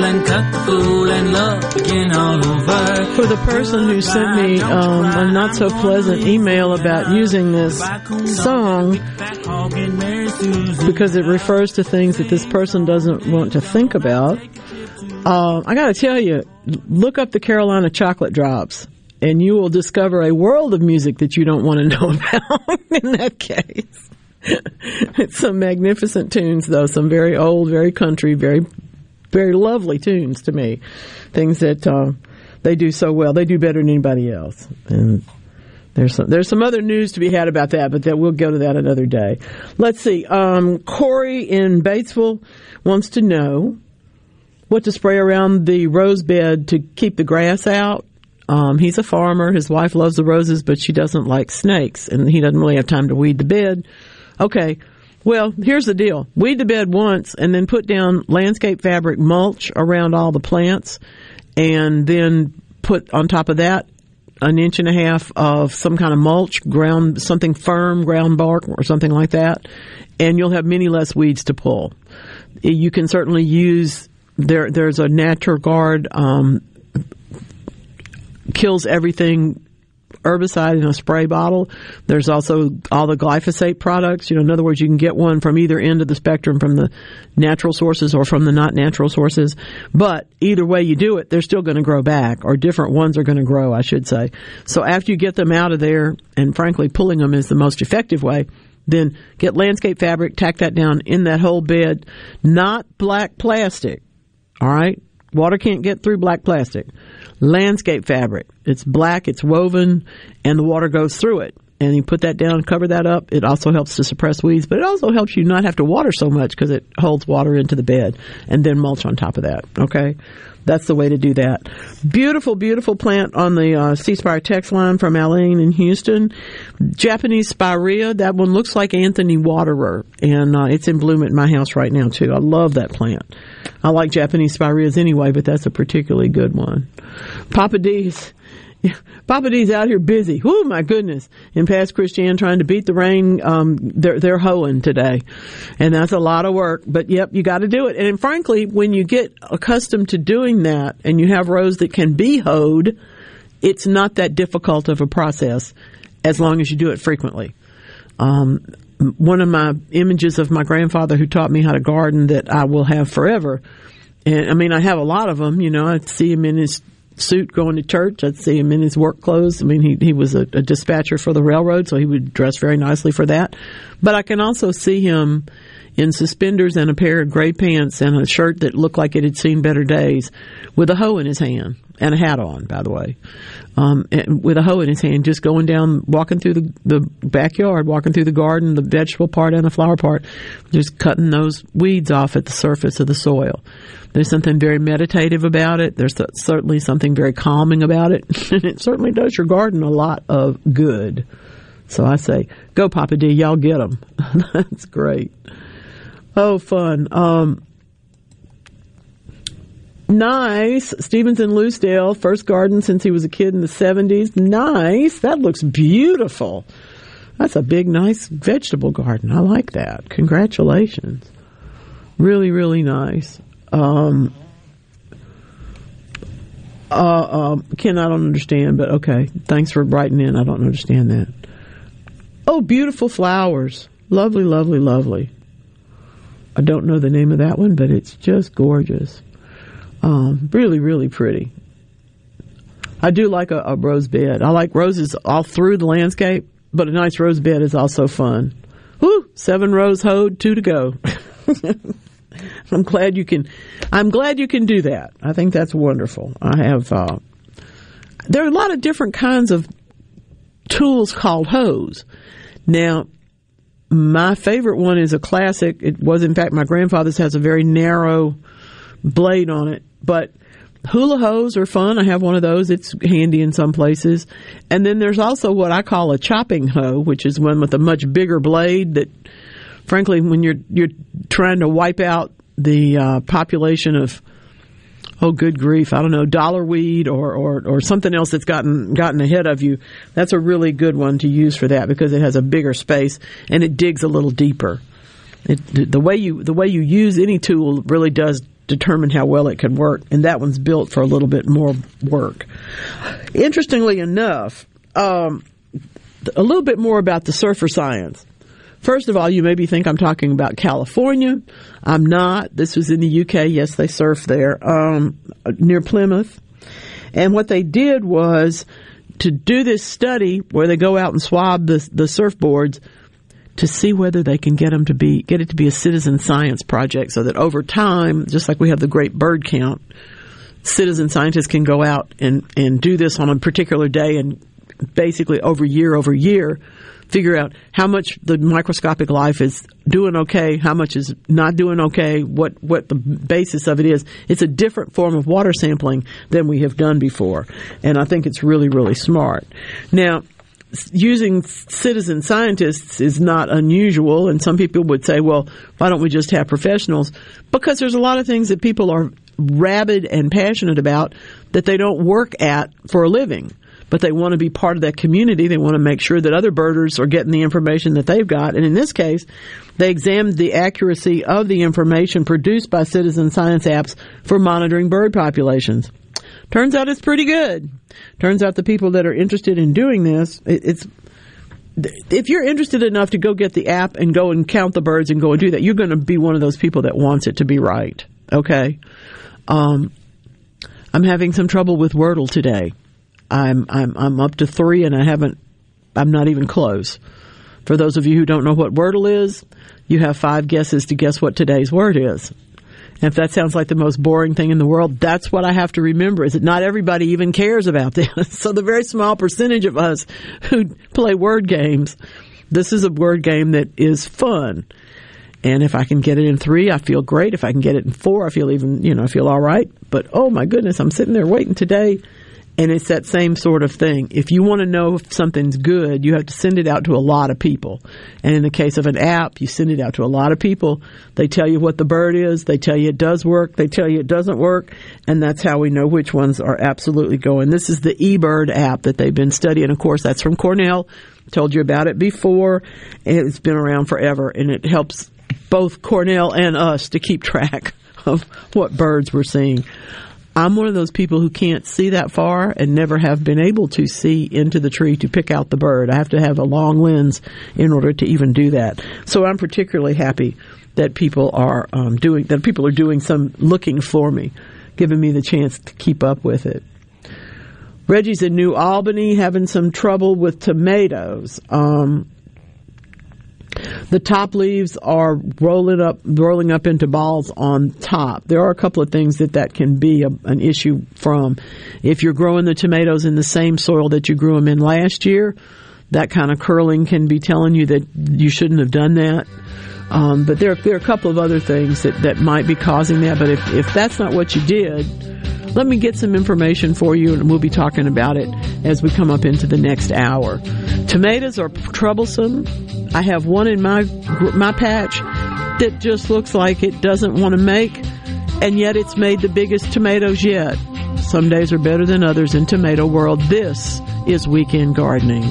And cut and love all over. For the person who sent me um, a not so pleasant email about using this song because it refers to things that this person doesn't want to think about, uh, I got to tell you, look up the Carolina Chocolate Drops. And you will discover a world of music that you don't want to know (laughs) about in that case. (laughs) it's some magnificent tunes, though. Some very old, very country, very, very lovely tunes to me. Things that uh, they do so well. They do better than anybody else. And there's some, there's some other news to be had about that, but that we'll go to that another day. Let's see. Um, Corey in Batesville wants to know what to spray around the rose bed to keep the grass out. Um, he's a farmer. His wife loves the roses, but she doesn't like snakes, and he doesn't really have time to weed the bed. Okay. Well, here's the deal. Weed the bed once and then put down landscape fabric mulch around all the plants and then put on top of that an inch and a half of some kind of mulch, ground, something firm, ground bark or something like that. And you'll have many less weeds to pull. You can certainly use, there, there's a natural guard, um, kills everything herbicide in a spray bottle. There's also all the glyphosate products. You know, in other words, you can get one from either end of the spectrum from the natural sources or from the not natural sources. But either way you do it, they're still going to grow back or different ones are going to grow, I should say. So after you get them out of there, and frankly, pulling them is the most effective way, then get landscape fabric, tack that down in that whole bed, not black plastic. All right? Water can't get through black plastic landscape fabric. It's black, it's woven, and the water goes through it. And you put that down, cover that up. It also helps to suppress weeds, but it also helps you not have to water so much because it holds water into the bed and then mulch on top of that. Okay? That's the way to do that. Beautiful, beautiful plant on the uh, C Spire text line from Aline in Houston. Japanese spirea. That one looks like Anthony Waterer, and uh, it's in bloom at my house right now too. I love that plant. I like Japanese spireas anyway, but that's a particularly good one. Papa D's. (laughs) Papa D's out here busy. Oh my goodness! In Pass Christian, trying to beat the rain. Um, they're they're hoeing today, and that's a lot of work. But yep, you got to do it. And frankly, when you get accustomed to doing that, and you have rows that can be hoed, it's not that difficult of a process, as long as you do it frequently. Um, one of my images of my grandfather who taught me how to garden that I will have forever. And I mean, I have a lot of them. You know, I see him in his suit going to church. I'd see him in his work clothes. I mean, he he was a, a, dispatcher for the railroad, so he would dress very nicely for that. But I can also see him in suspenders and a pair of gray pants and a shirt that looked like it had seen better days, with a hoe in his hand and a hat on, by the way, um, with a hoe in his hand, just going down, walking through the, the backyard, walking through the garden, the vegetable part and the flower part, just cutting those weeds off at the surface of the soil. There's something very meditative about it. There's certainly something very calming about it. (laughs) and it certainly does your garden a lot of good. So I say, go Papa D, y'all get them. (laughs) That's great. Oh, fun. Um, nice. Stevens in Lucedale, first garden since he was a kid in the 70s. Nice. That looks beautiful. That's a big, nice vegetable garden. I like that. Congratulations. Really, really nice. Um, uh, um, Ken, I don't understand, but okay. Thanks for writing in. I don't understand that. Oh, beautiful flowers. Lovely, lovely, lovely. I don't know the name of that one, but it's just gorgeous. Um, really, really pretty. I do like a, a rose bed. I like roses all through the landscape, but a nice rose bed is also fun. Whoo! Seven rows hoed, two to go. (laughs) I'm glad you can. I'm glad you can do that. I think that's wonderful. I have. Uh, there are a lot of different kinds of tools called hoes. Now, my favorite one is a classic. It was, in fact, my grandfather's has a very narrow blade on it, but hula hoes are fun. I have one of those. It's handy in some places. And then there's also what I call a chopping hoe, which is one with a much bigger blade that frankly, when you're you're trying to wipe out the uh, population of oh good grief, I don't know, dollar weed or, or, or something else that's gotten gotten ahead of you, that's a really good one to use for that because it has a bigger space and it digs a little deeper. It, the way you the way you use any tool really does determine how well it can work, and that one's built for a little bit more work. Interestingly enough, um, a little bit more about the surfer science. First of all, you maybe think I'm talking about California. I'm not. This was in the UK. Yes, they surf there, um, near Plymouth. And what they did was to do this study where they go out and swab the, the surfboards to see whether they can get them to be get it to be a citizen science project so that over time just like we have the great bird count citizen scientists can go out and and do this on a particular day and basically over year over year figure out how much the microscopic life is doing okay, how much is not doing okay, what, what the basis of it is. It's a different form of water sampling than we have done before. And I think it's really, really smart. Now, using citizen scientists is not unusual, and some people would say, well, why don't we just have professionals? Because there's a lot of things that people are rabid and passionate about that they don't work at for a living but they want to be part of that community. They want to make sure that other birders are getting the information that they've got. And in this case, they examined the accuracy of the information produced by citizen science apps for monitoring bird populations. Turns out it's pretty good. Turns out the people that are interested in doing this, it's if you're interested enough to go get the app and go and count the birds and go and do that, you're going to be one of those people that wants it to be right. Okay. Um, I'm having some trouble with Wordle today. I'm I'm I'm up to three, and I haven't. I'm not even close. For those of you who don't know what Wordle is, you have five guesses to guess what today's word is. And if that sounds like the most boring thing in the world, that's what I have to remember is that not everybody even cares about this. (laughs) so the very small percentage of us who play word games, this is a word game that is fun. And if I can get it in three, I feel great. If I can get it in four, I feel even, you know, I feel all right. But oh my goodness, I'm sitting there waiting today and it's that same sort of thing. If you want to know if something's good, you have to send it out to a lot of people. And in the case of an app, you send it out to a lot of people. They tell you what the bird is. They tell you it does work. They tell you it doesn't work. And that's how we know which ones are absolutely going. This is the eBird app that they've been studying. Of course, that's from Cornell. Told you about it before. It's been around forever and it helps both Cornell and us to keep track (laughs) of what birds we're seeing. I'm one of those people who can't see that far and never have been able to see into the tree to pick out the bird. I have to have a long lens in order to even do that. So I'm particularly happy that people are um, doing that. People are doing some looking for me, giving me the chance to keep up with it. Reggie's in New Albany having some trouble with tomatoes. Um, the top leaves are rolling up, rolling up into balls on top. There are a couple of things that that can be a, an issue from. If you're growing the tomatoes in the same soil that you grew them in last year, that kind of curling can be telling you that you shouldn't have done that. Um, but there, there are a couple of other things that, that might be causing that. But if, if that's not what you did, let me get some information for you and we'll be talking about it as we come up into the next hour. Tomatoes are troublesome. I have one in my, my patch that just looks like it doesn't want to make, and yet it's made the biggest tomatoes yet. Some days are better than others in tomato world. This is weekend gardening.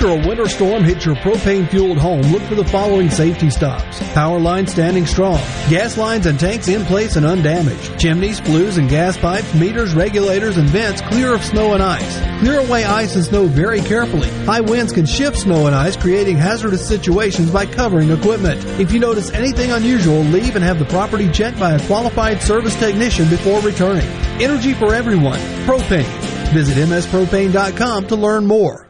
After a winter storm hits your propane fueled home, look for the following safety stops. Power lines standing strong. Gas lines and tanks in place and undamaged. Chimneys, flues and gas pipes, meters, regulators, and vents clear of snow and ice. Clear away ice and snow very carefully. High winds can shift snow and ice, creating hazardous situations by covering equipment. If you notice anything unusual, leave and have the property checked by a qualified service technician before returning. Energy for everyone. Propane. Visit mspropane.com to learn more.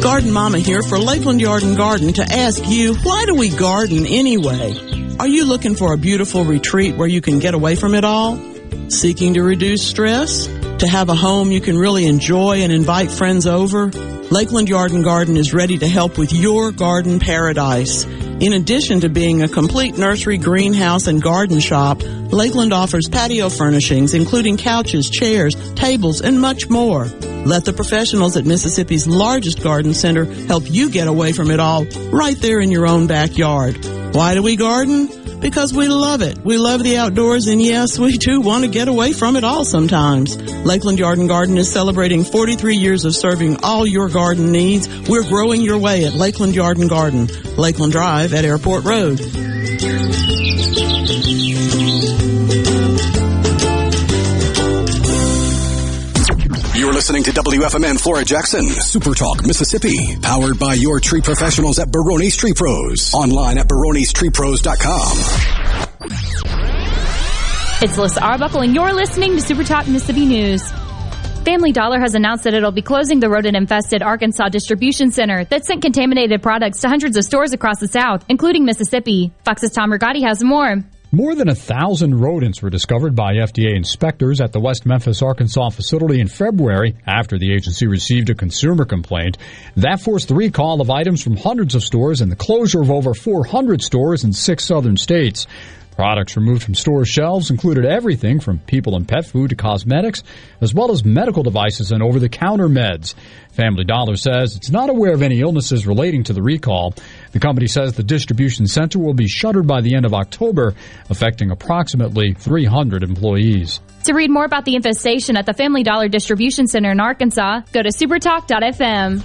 Garden Mama here for Lakeland Yard and Garden to ask you, why do we garden anyway? Are you looking for a beautiful retreat where you can get away from it all? Seeking to reduce stress? To have a home you can really enjoy and invite friends over? Lakeland Yard and Garden is ready to help with your garden paradise. In addition to being a complete nursery, greenhouse, and garden shop, Lakeland offers patio furnishings, including couches, chairs, tables, and much more. Let the professionals at Mississippi's largest garden center help you get away from it all right there in your own backyard. Why do we garden? Because we love it. We love the outdoors, and yes, we too want to get away from it all sometimes. Lakeland Yard and Garden is celebrating 43 years of serving all your garden needs. We're growing your way at Lakeland Yard and Garden, Lakeland Drive at Airport Road. Listening to WFMN Flora Jackson, Super Talk, Mississippi, powered by your tree professionals at Barone's Tree Pros. Online at baronestreepros.com. It's Alyssa Arbuckle, and you're listening to Super Talk Mississippi News. Family Dollar has announced that it'll be closing the rodent-infested Arkansas distribution center that sent contaminated products to hundreds of stores across the South, including Mississippi. Fox's Tom Rigotti has more. More than a thousand rodents were discovered by FDA inspectors at the West Memphis, Arkansas facility in February after the agency received a consumer complaint. That forced the recall of items from hundreds of stores and the closure of over 400 stores in six southern states. Products removed from store shelves included everything from people and pet food to cosmetics, as well as medical devices and over the counter meds. Family Dollar says it's not aware of any illnesses relating to the recall. The company says the distribution center will be shuttered by the end of October, affecting approximately 300 employees. To read more about the infestation at the Family Dollar Distribution Center in Arkansas, go to supertalk.fm.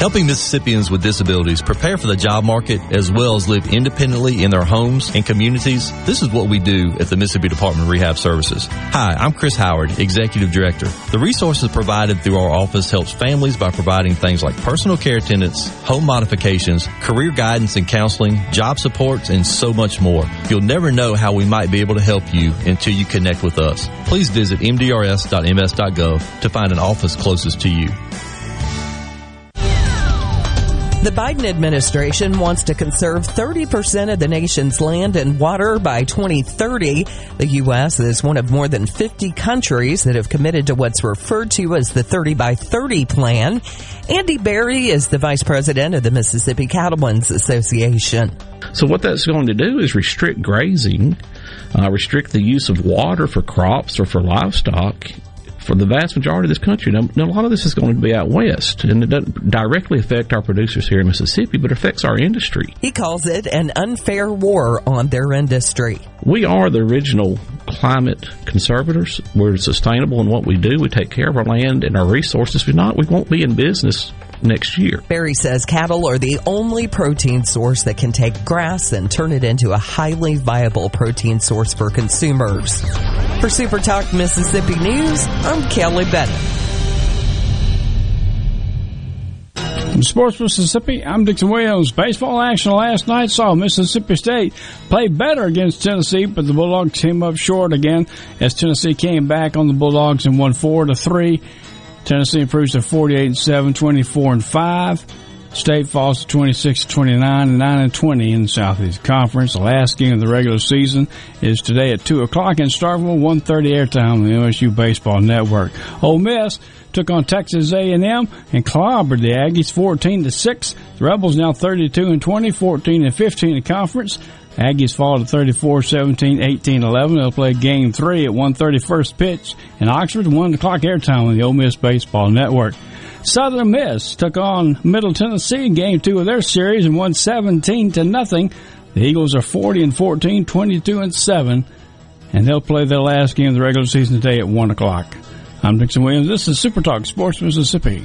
Helping Mississippians with disabilities prepare for the job market as well as live independently in their homes and communities, this is what we do at the Mississippi Department of Rehab Services. Hi, I'm Chris Howard, Executive Director. The resources provided through our office helps families by providing things like personal care attendants, home modifications, career guidance and counseling, job supports, and so much more. You'll never know how we might be able to help you until you connect with us. Please visit mdrs.ms.gov to find an office closest to you. The Biden administration wants to conserve 30% of the nation's land and water by 2030. The U.S. is one of more than 50 countries that have committed to what's referred to as the 30 by 30 plan. Andy Berry is the vice president of the Mississippi Cattlemen's Association. So what that's going to do is restrict grazing, uh, restrict the use of water for crops or for livestock for the vast majority of this country. Now, now, a lot of this is going to be out west, and it doesn't directly affect our producers here in Mississippi, but affects our industry. He calls it an unfair war on their industry. We are the original climate conservators. We're sustainable in what we do. We take care of our land and our resources. If not, we won't be in business next year. Berry says cattle are the only protein source that can take grass and turn it into a highly viable protein source for consumers. For Super Talk Mississippi News, I'm Kelly Bennett. From Sports Mississippi, I'm Dixon Williams. Baseball action last night saw Mississippi State play better against Tennessee, but the Bulldogs came up short again as Tennessee came back on the Bulldogs and won four to three. Tennessee improves to 48 and 7, 24 and 5. State falls to 26 29 and 9 and 20 in the Southeast Conference. The last game of the regular season is today at 2 o'clock in Starkville, 1.30 airtime on the MSU Baseball Network. Ole Miss took on Texas A&M and clobbered the Aggies 14 to 6. The Rebels now 32 and 20, 14 and 15 in conference. Aggies fall to 34 17, 18 11. They'll play game three at 131st pitch in Oxford, 1 o'clock airtime on the Ole Miss Baseball Network. Southern Miss took on Middle Tennessee in game two of their series and won 17 to nothing. The Eagles are 40 and 14, 22 and 7, and they'll play their last game of the regular season today at 1 o'clock. I'm Dixon Williams. This is Super Talk Sports Mississippi.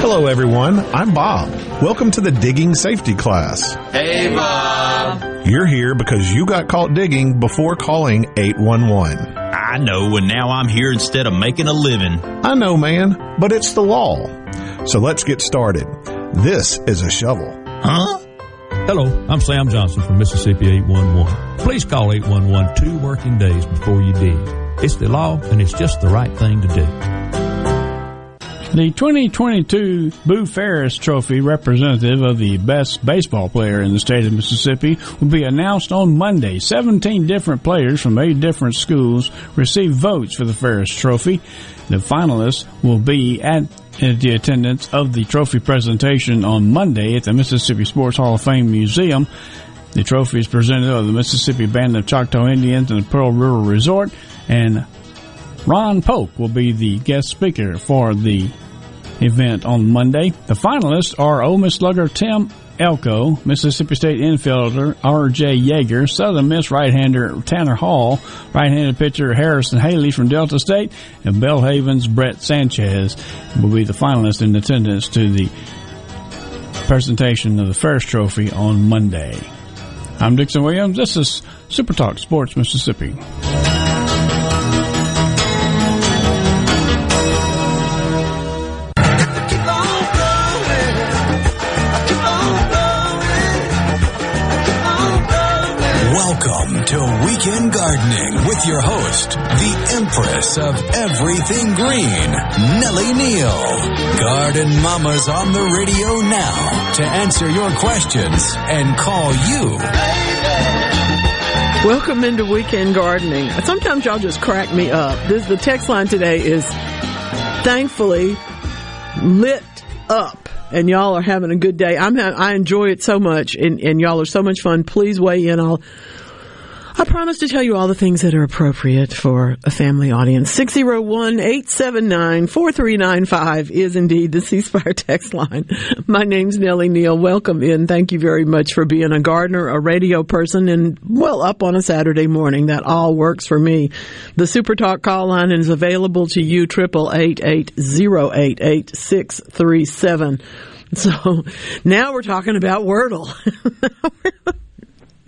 Hello, everyone. I'm Bob. Welcome to the digging safety class. Hey, Bob. You're here because you got caught digging before calling 811. I know, and now I'm here instead of making a living. I know, man, but it's the law. So let's get started. This is a shovel. Huh? Hello, I'm Sam Johnson from Mississippi 811. Please call 811 two working days before you dig. It's the law and it's just the right thing to do. The 2022 Boo Ferriss Trophy representative of the best baseball player in the state of Mississippi will be announced on Monday. 17 different players from eight different schools received votes for the Ferriss Trophy. The finalists will be at the attendance of the trophy presentation on Monday at the Mississippi Sports Hall of Fame Museum. The trophy is presented by the Mississippi Band of Choctaw Indians and the Pearl River Resort, and Ron Polk will be the guest speaker for the event on Monday. The finalists are Ole Miss slugger Tim Elko, Mississippi State infielder R.J. Yeager, Southern Miss right-hander Tanner Hall, right-handed pitcher Harrison Haley from Delta State, and Belhaven's Brett Sanchez will be the finalists in attendance to the presentation of the Ferriss Trophy on Monday. I'm Dixon Williams. This is Super Talk Sports Mississippi. To Weekend Gardening with your host, the Empress of Everything Green, Nellie Neal. Garden Mama's on the radio now to answer your questions and call you. Welcome into weekend gardening. Sometimes y'all just crack me up. This the text line today is thankfully lit up, and y'all are having a good day. I'm I enjoy it so much, and, and y'all are so much fun. Please weigh in. I'll I promise to tell you all the things that are appropriate for a family audience. 601-879-4395 is indeed the ceasefire text line. My name's Nellie Neal. Welcome in. Thank you very much for being a gardener, a radio person, and well up on a Saturday morning. That all works for me. The Super Talk call line is available to you, triple eight eight zero eight eight six three seven. So now we're talking about Wordle. (laughs)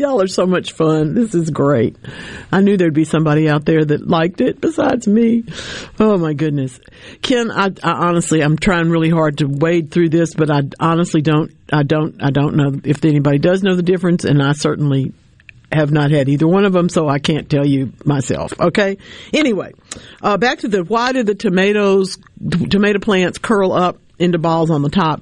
Y'all are so much fun. This is great. I knew there'd be somebody out there that liked it besides me. Oh my goodness. Ken, I, I, honestly, I'm trying really hard to wade through this, but I honestly don't, I don't, I don't know if anybody does know the difference and I certainly have not had either one of them, so I can't tell you myself. Okay. Anyway, uh, back to the why do the tomatoes, tomato plants curl up into balls on the top?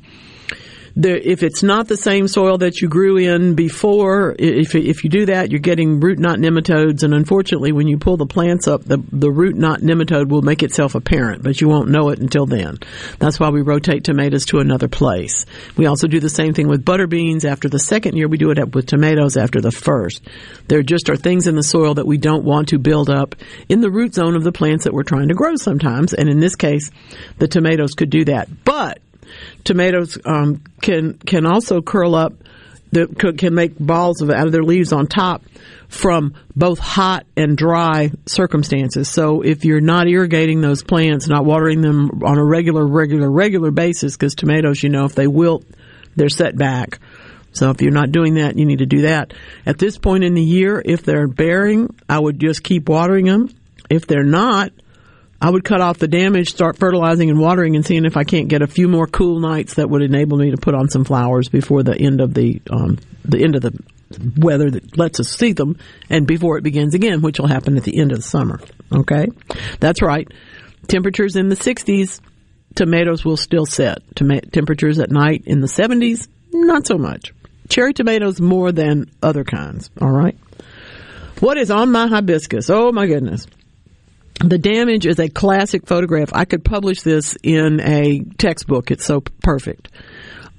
The, if it's not the same soil that you grew in before, if if you do that, you're getting root knot nematodes, and unfortunately, when you pull the plants up, the the root knot nematode will make itself apparent, but you won't know it until then. That's why we rotate tomatoes to another place. We also do the same thing with butter beans. After the second year, we do it up with tomatoes after the first. There just are things in the soil that we don't want to build up in the root zone of the plants that we're trying to grow sometimes, and in this case, the tomatoes could do that. But tomatoes um, can can also curl up can make balls of out of their leaves on top from both hot and dry circumstances. So if you're not irrigating those plants, not watering them on a regular, regular, regular basis, because tomatoes, you know, if they wilt, they're set back. So if you're not doing that, you need to do that. At this point in the year, if they're bearing, I would just keep watering them. If they're not, I would cut off the damage, start fertilizing and watering, and seeing if I can't get a few more cool nights that would enable me to put on some flowers before the end of the um, the end of the weather that lets us see them, and before it begins again, which will happen at the end of the summer. Okay, that's right. Temperatures in the 60s, tomatoes will still set. Toma- temperatures at night in the 70s, not so much. Cherry tomatoes more than other kinds. All right. What is on my hibiscus? Oh my goodness. The damage is a classic photograph. I could publish this in a textbook. It's so perfect.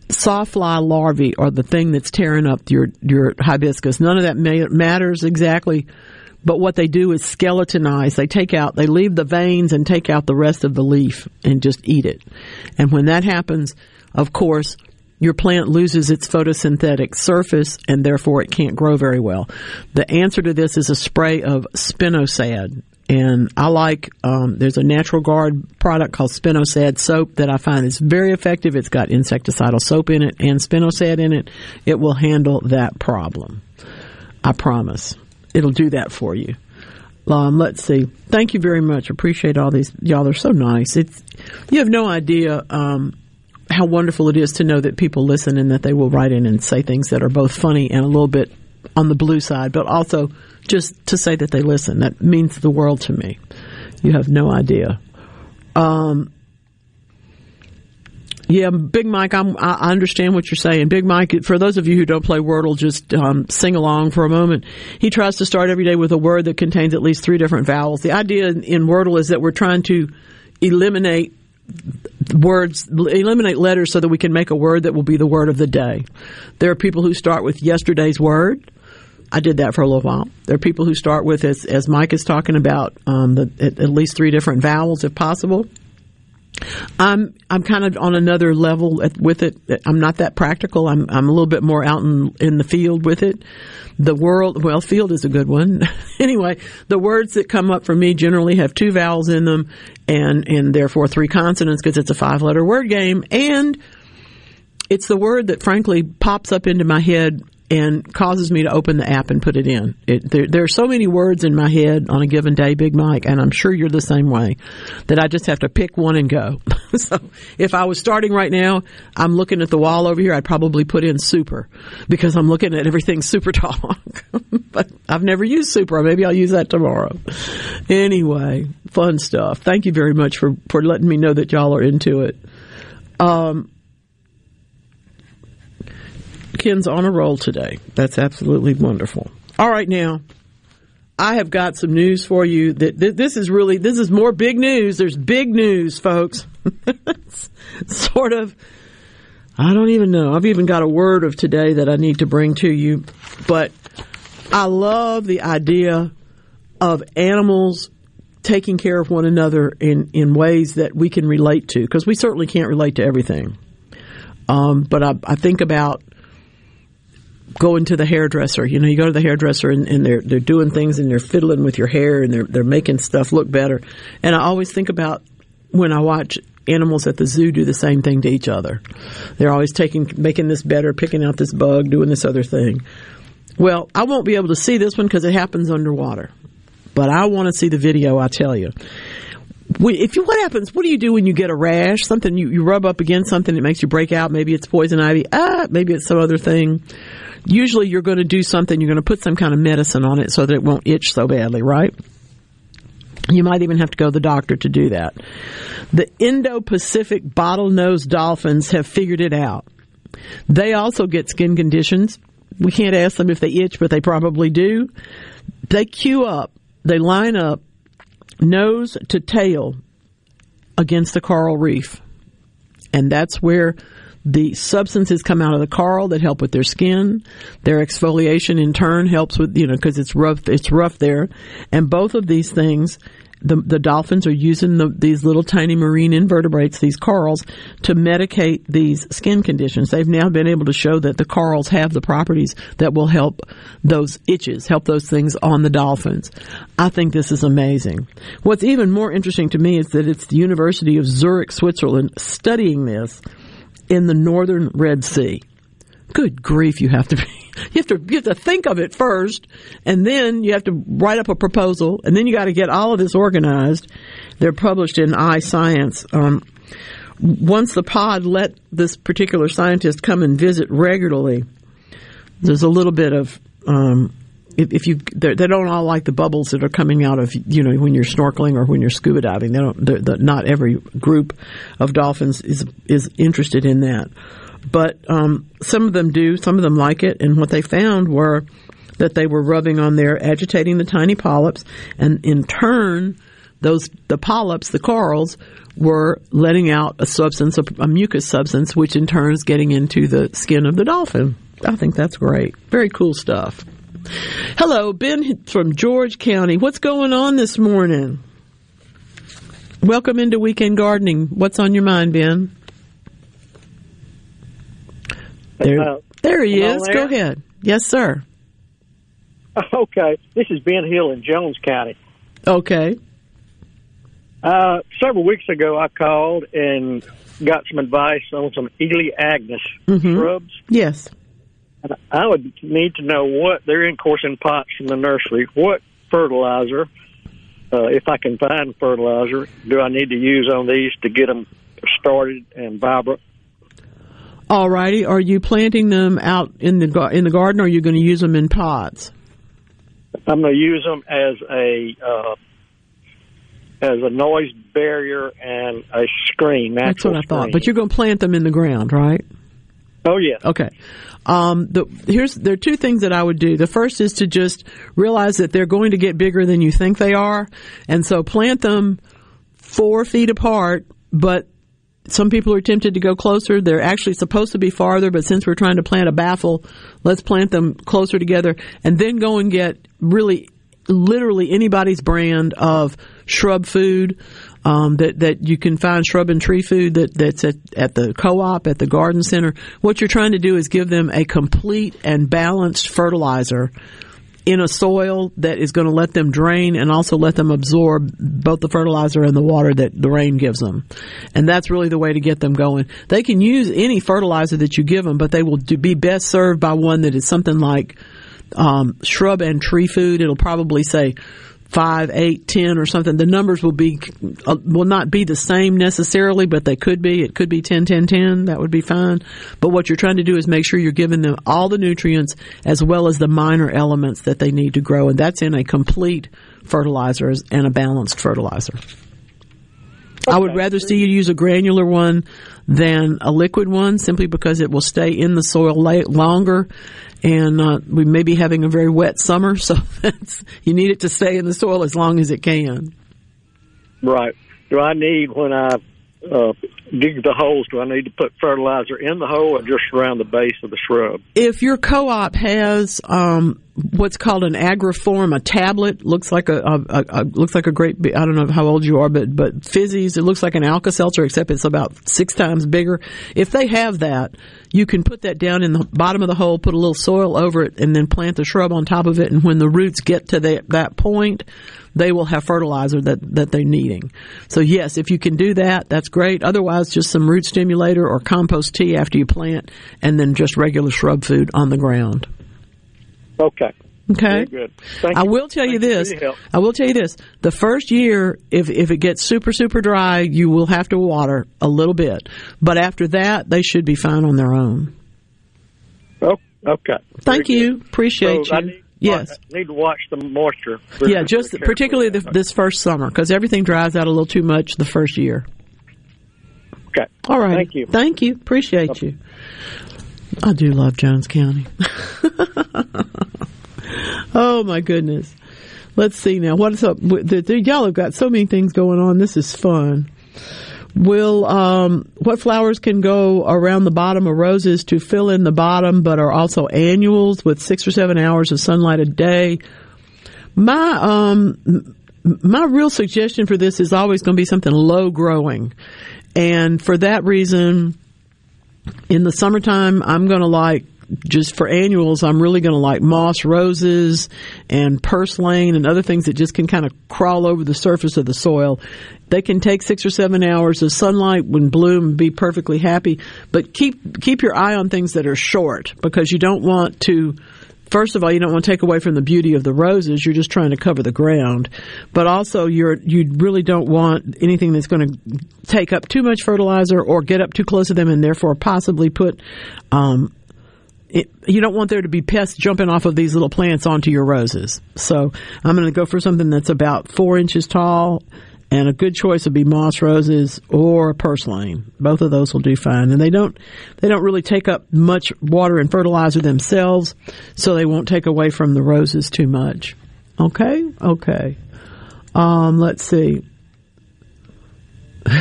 Sawfly larvae are the thing that's tearing up your your hibiscus. None of that matters exactly, but what they do is skeletonize. They take out, they leave the veins and take out the rest of the leaf and just eat it. And when that happens, of course, your plant loses its photosynthetic surface and therefore it can't grow very well. The answer to this is a spray of spinosad and I like um, there's a natural guard product called spinosad soap that I find is very effective. It's got insecticidal soap in it and spinosad in it. It will handle that problem. I promise. It'll do that for you. Um, let's see. Thank you very much. Appreciate all these y'all. They're so nice. It's you have no idea um, how wonderful it is to know that people listen and that they will write in and say things that are both funny and a little bit on the blue side, but also just to say that they listen. That means the world to me. You have no idea. Um, yeah, Big Mike, I'm, i understand what you're saying. Big Mike, for those of you who don't play Wordle, just um, sing along for a moment. He tries to start every day with a word that contains at least three different vowels. The idea in Wordle is that we're trying to eliminate words, eliminate letters so that we can make a word that will be the word of the day. There are people who start with yesterday's word. I did that for a little while. There are people who start with, as, as Mike is talking about, um, the, at, at least three different vowels if possible. I'm I'm kind of on another level with it. I'm not that practical. I'm I'm a little bit more out in in the field with it. The world, well, field is a good one. (laughs) anyway, the words that come up for me generally have two vowels in them, and and therefore three consonants because it's a five letter word game, and it's the word that frankly pops up into my head and causes me to open the app and put it in. It, there, there, are so many words in my head on a given day, Big Mike, and I'm sure you're the same way, that I just have to pick one and go. (laughs) so if I was starting right now, I'm looking at the wall over here, I'd probably put in super because I'm looking at everything super talk. (laughs) but I've never used super. Maybe I'll use that tomorrow. Anyway, fun stuff. Thank you very much for, for letting me know that y'all are into it. Um, Ken's on a roll today. That's absolutely wonderful. All right, now I have got some news for you. That this is really this is more big news. There's big news, folks. (laughs) sort of. I don't even know. I've even got a word of today that I need to bring to you, but I love the idea of animals taking care of one another in, in ways that we can relate to, because we certainly can't relate to everything. Um, but I, I, think about going to the hairdresser. You know, you go to the hairdresser and, and, they're they're doing things and they're fiddling with your hair and they're they're making stuff look better. And I always think about when I watch animals at the zoo do the same thing to each other. They're always taking making this better, picking out this bug, doing this other thing. Well, I won't be able to see this one because it happens underwater. But I want to see the video, I tell you if you, what happens? What do you do when you get a rash? Something you, you rub up against something that makes you break out. Maybe it's poison ivy. Ah, maybe it's some other thing usually you're going to do something, you're going to put some kind of medicine on it so that it won't itch so badly, right? You might even have to go to the doctor to do that. The Indo-Pacific bottlenose dolphins have figured it out. They also get skin conditions. We can't ask them if they itch, but they probably do. They queue up, they line up nose to tail against the coral reef. And that's where the substances come out of the coral that help with their skin. Their exfoliation in turn helps with, you know, because it's rough, it's rough there. And both of these things, the, the dolphins are using the, these little tiny marine invertebrates, these corals, to medicate these skin conditions. They've now been able to show that the corals have the properties that will help those itches, help those things on the dolphins. I think this is amazing. What's even more interesting to me is that it's the University of Zurich, Switzerland, studying this in the northern Red Sea. Good grief, you have to be, (laughs) you have to, you have to think of it first, and then you have to write up a proposal, and then you got to get all of this organized. They're published in iScience. Um, once the pod let this particular scientist come and visit regularly, there's a little bit of um, if you they don't all like the bubbles that are coming out of you know when you're snorkeling or when you're scuba diving. They don't. They're, they're, not every group of dolphins is is interested in that, but um, some of them do. Some of them like it, and what they found were that they were rubbing on there, agitating the tiny polyps, and in turn, those the polyps, the corals, were letting out a substance, a, a mucus substance, which in turn is getting into the skin of the dolphin. I think that's great. Very cool stuff. Hello, Ben from George County. What's going on this morning? Welcome into Weekend Gardening. What's on your mind, Ben? There, uh, there he is. There? Go ahead. Yes, sir. (laughs) Okay. This is Ben Hill in Jones County. Okay. Uh, several weeks ago, I called and got some advice on some Elaeagnus mm-hmm. shrubs. Yes. I would need to know what they're in course in pots from the nursery. What fertilizer, uh, if I can find fertilizer, do I need to use on these to get them started and vibrant? All righty. Are you planting them out in the in the garden, or are you going to use them in pots? I'm going to use them as a uh, as a noise barrier and a screen. That's what I screen. thought. But you're going to plant them in the ground, right? Oh yeah. Okay. Um, the, here's there are two things that I would do. The first is to just realize that they're going to get bigger than you think they are, and so plant them four feet apart. But some people are tempted to go closer. They're actually supposed to be farther, but since we're trying to plant a baffle, let's plant them closer together, and then go and get really, literally anybody's brand of shrub food um, that that you can find shrub and tree food that that's at, at the co-op at the garden center. What you're trying to do is give them a complete and balanced fertilizer in a soil that is going to let them drain and also let them absorb both the fertilizer and the water that the rain gives them. And that's really the way to get them going. They can use any fertilizer that you give them, but they will be best served by one that is something like um, shrub and tree food. It'll probably say five, eight, ten, or something. The numbers will be uh, will not be the same necessarily, but they could be. It could be 10, 10, 10. That would be fine. But what you're trying to do is make sure you're giving them all the nutrients as well as the minor elements that they need to grow, and that's in a complete fertilizer and a balanced fertilizer. I would rather see you use a granular one than a liquid one simply because it will stay in the soil longer and uh, we may be having a very wet summer, so (laughs) you need it to stay in the soil as long as it can. Right. Do I need when I uh, dig the holes? Do I need to put fertilizer in the hole or just around the base of the shrub? If your co-op has um, what's called an agriform, a tablet, looks like a, a, a, looks like a great. I don't know how old you are, but but fizzies. It looks like an Alka Seltzer, except it's about six times bigger. If they have that, you can put that down in the bottom of the hole, put a little soil over it, and then plant the shrub on top of it. And when the roots get to that that point, they will have fertilizer that, that they're needing. So yes, if you can do that, that's great. Otherwise, just some root stimulator or compost tea after you plant, and then just regular shrub food on the ground. Okay. Okay. Very good. Thank I you. will tell you this. for your help. I will tell you this. The first year, if if it gets super super dry, you will have to water a little bit. But after that, they should be fine on their own. Oh, okay. Thank Very you. good. Appreciate So you. need- Yes. I need to watch the moisture. Yeah, just particularly the, this first summer because everything dries out a little too much the first year. Okay. All right. Thank you. Thank you. Appreciate you. I do love Jones County. (laughs) oh my goodness. Let's see now. What's up? the- the- Y'all have got so many things going on. This is fun. Will um, what flowers can go around the bottom of roses to fill in the bottom, but are also annuals with six or seven hours of sunlight a day? My um, my real suggestion for this is always going to be something low growing, and for that reason, in the summertime, I'm going to like just for annuals, I'm really going to like moss roses and purslane and other things that just can kind of crawl over the surface of the soil. They can take six or seven hours of sunlight when bloom and be perfectly happy, but keep keep your eye on things that are short because you don't want to first of all, you don't want to take away from the beauty of the roses. You're just trying to cover the ground. But also, you're you really don't want anything that's going to take up too much fertilizer or get up too close to them, and therefore possibly put. Um, it, you don't want there to be pests jumping off of these little plants onto your roses. So I'm going to go for something that's about four inches tall. And a good choice would be moss roses or purslane. Both of those will do fine. And they don't, they don't really take up much water and fertilizer themselves, so they won't take away from the roses too much. Okay? Okay. Um, let's see. (laughs)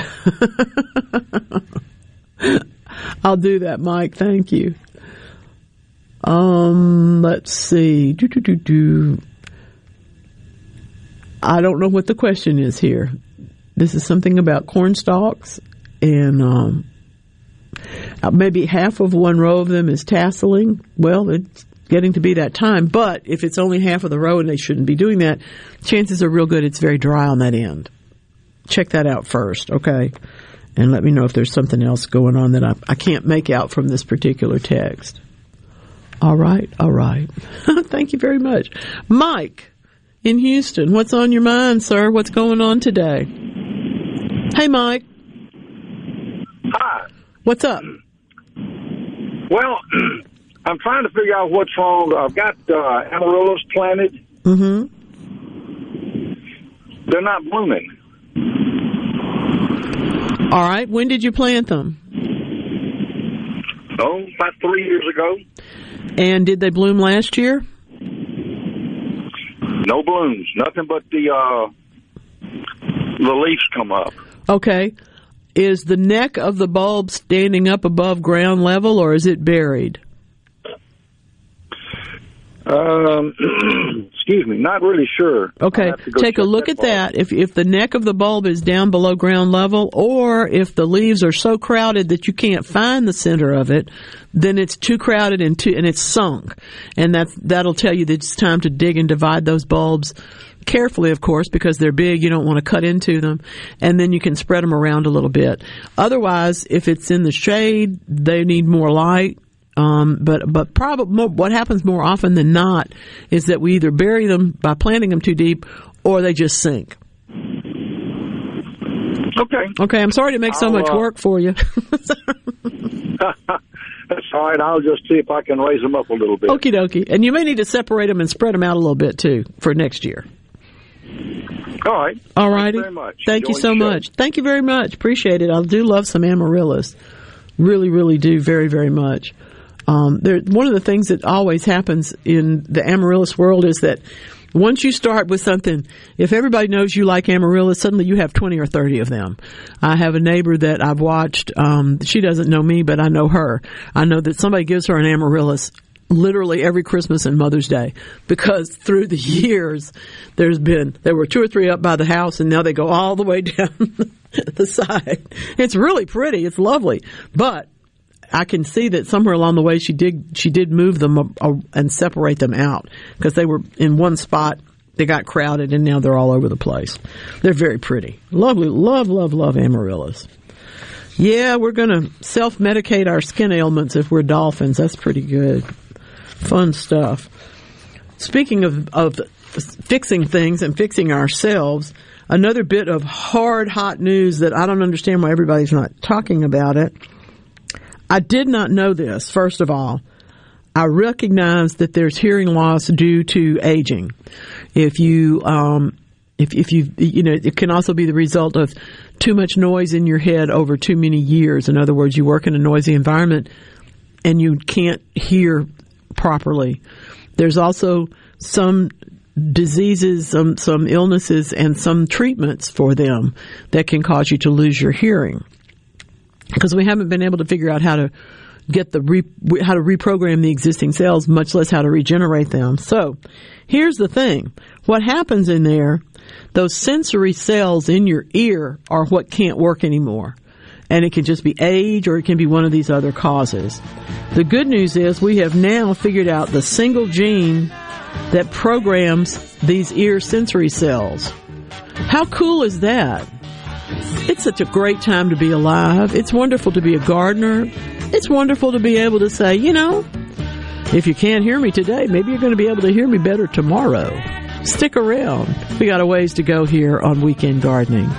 I'll do that, Mike. Thank you. Um, let's see. Do, do, do, do. I don't know what the question is here. This is something about corn stalks, and um, uh, maybe half of one row of them is tasseling. Well, it's getting to be that time, but if it's only half of the row and they shouldn't be doing that, chances are real good it's very dry on that end. Check that out first, okay? And let me know if there's something else going on that I, I can't make out from this particular text. All right, all right. (laughs) Thank you very much. Mike in Houston, what's on your mind, sir? What's going on today? Hey, Mike. Hi. What's up? Well, (clears throat) I'm trying to figure out what's wrong. I've got uh, amaryllis planted. Mm-hmm. They're not blooming. All right. When did you plant them? Oh, about three years ago. And did they bloom last year? No blooms. Nothing but the uh, the leaves come up. Okay. Is the neck of the bulb standing up above ground level or is it buried? Um, (clears throat) excuse me, not really sure. Okay, take a look at that. If if the neck of the bulb is down below ground level, or if the leaves are so crowded that you can't find the center of it, then it's too crowded and too and it's sunk, and that that'll tell you that it's time to dig and divide those bulbs carefully, of course, because they're big. You don't want to cut into them, and then you can spread them around a little bit. Otherwise, if it's in the shade, they need more light um, but but probably what happens more often than not is that we either bury them by planting them too deep, or they just sink. Okay. Okay. I'm sorry to make so I'll, much uh, work for you. (laughs) That's all right. I'll just see if I can raise them up a little bit. Okie dokie. And you may need to separate them and spread them out a little bit too for next year. All right. All righty. very much. Thank you so much. Thank you very much. Appreciate it. I do love some amaryllis. Really, really do very, very much. Um, there, one of the things that always happens in the amaryllis world is that once you start with something, if everybody knows you like amaryllis, suddenly you have 20 or 30 of them. I have a neighbor that I've watched. Um, she doesn't know me, but I know her. I know that somebody gives her an amaryllis literally every Christmas and Mother's Day because through the years there's been there were two or three up by the house and now they go all the way (laughs) down the side. It's really pretty. It's lovely, but I can see that somewhere along the way she did she did move them and separate them out because they were in one spot. They got crowded and now they're all over the place. They're very pretty, lovely, love, love, love amaryllis. Yeah, we're going to self medicate our skin ailments if we're dolphins. That's pretty good. Fun stuff. Speaking of, of fixing things and fixing ourselves, another bit of hard, hot news that I don't understand why everybody's not talking about it. I did not know this, first of all. I recognize that there's hearing loss due to aging. If you, um, if, if you, you know, it can also be the result of too much noise in your head over too many years. In other words, you work in a noisy environment and you can't hear properly. There's also some diseases, some, some illnesses, and some treatments for them that can cause you to lose your hearing. Because we haven't been able to figure out how to get the re, how to reprogram the existing cells, much less how to regenerate them. So, here's the thing: what happens in there? Those sensory cells in your ear are what can't work anymore. And it can just be age or it can be one of these other causes. The good news is we have now figured out the single gene that programs these ear sensory cells. How cool is that? It's such a great time to be alive. It's wonderful to be a gardener. It's wonderful to be able to say, you know, if you can't hear me today, maybe you're going to be able to hear me better tomorrow. Stick around. We got a ways to go here on Weekend Gardening.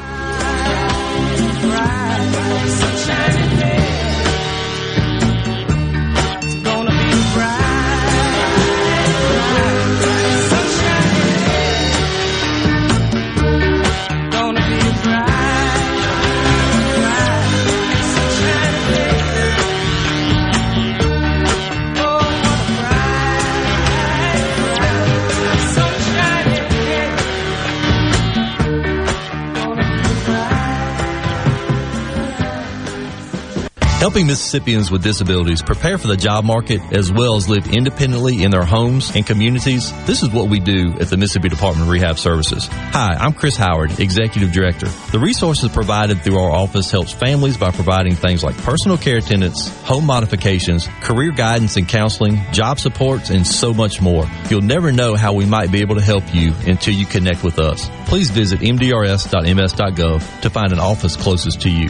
Helping Mississippians with disabilities prepare for the job market as well as live independently in their homes and communities. This is what we do at the Mississippi Department of Rehab Services. Hi, I'm Chris Howard, Executive Director. The resources provided through our office helps families by providing things like personal care attendants, home modifications, career guidance and counseling, job supports, and so much more. You'll never know how we might be able to help you until you connect with us. Please visit mdrs.ms.gov to find an office closest to you.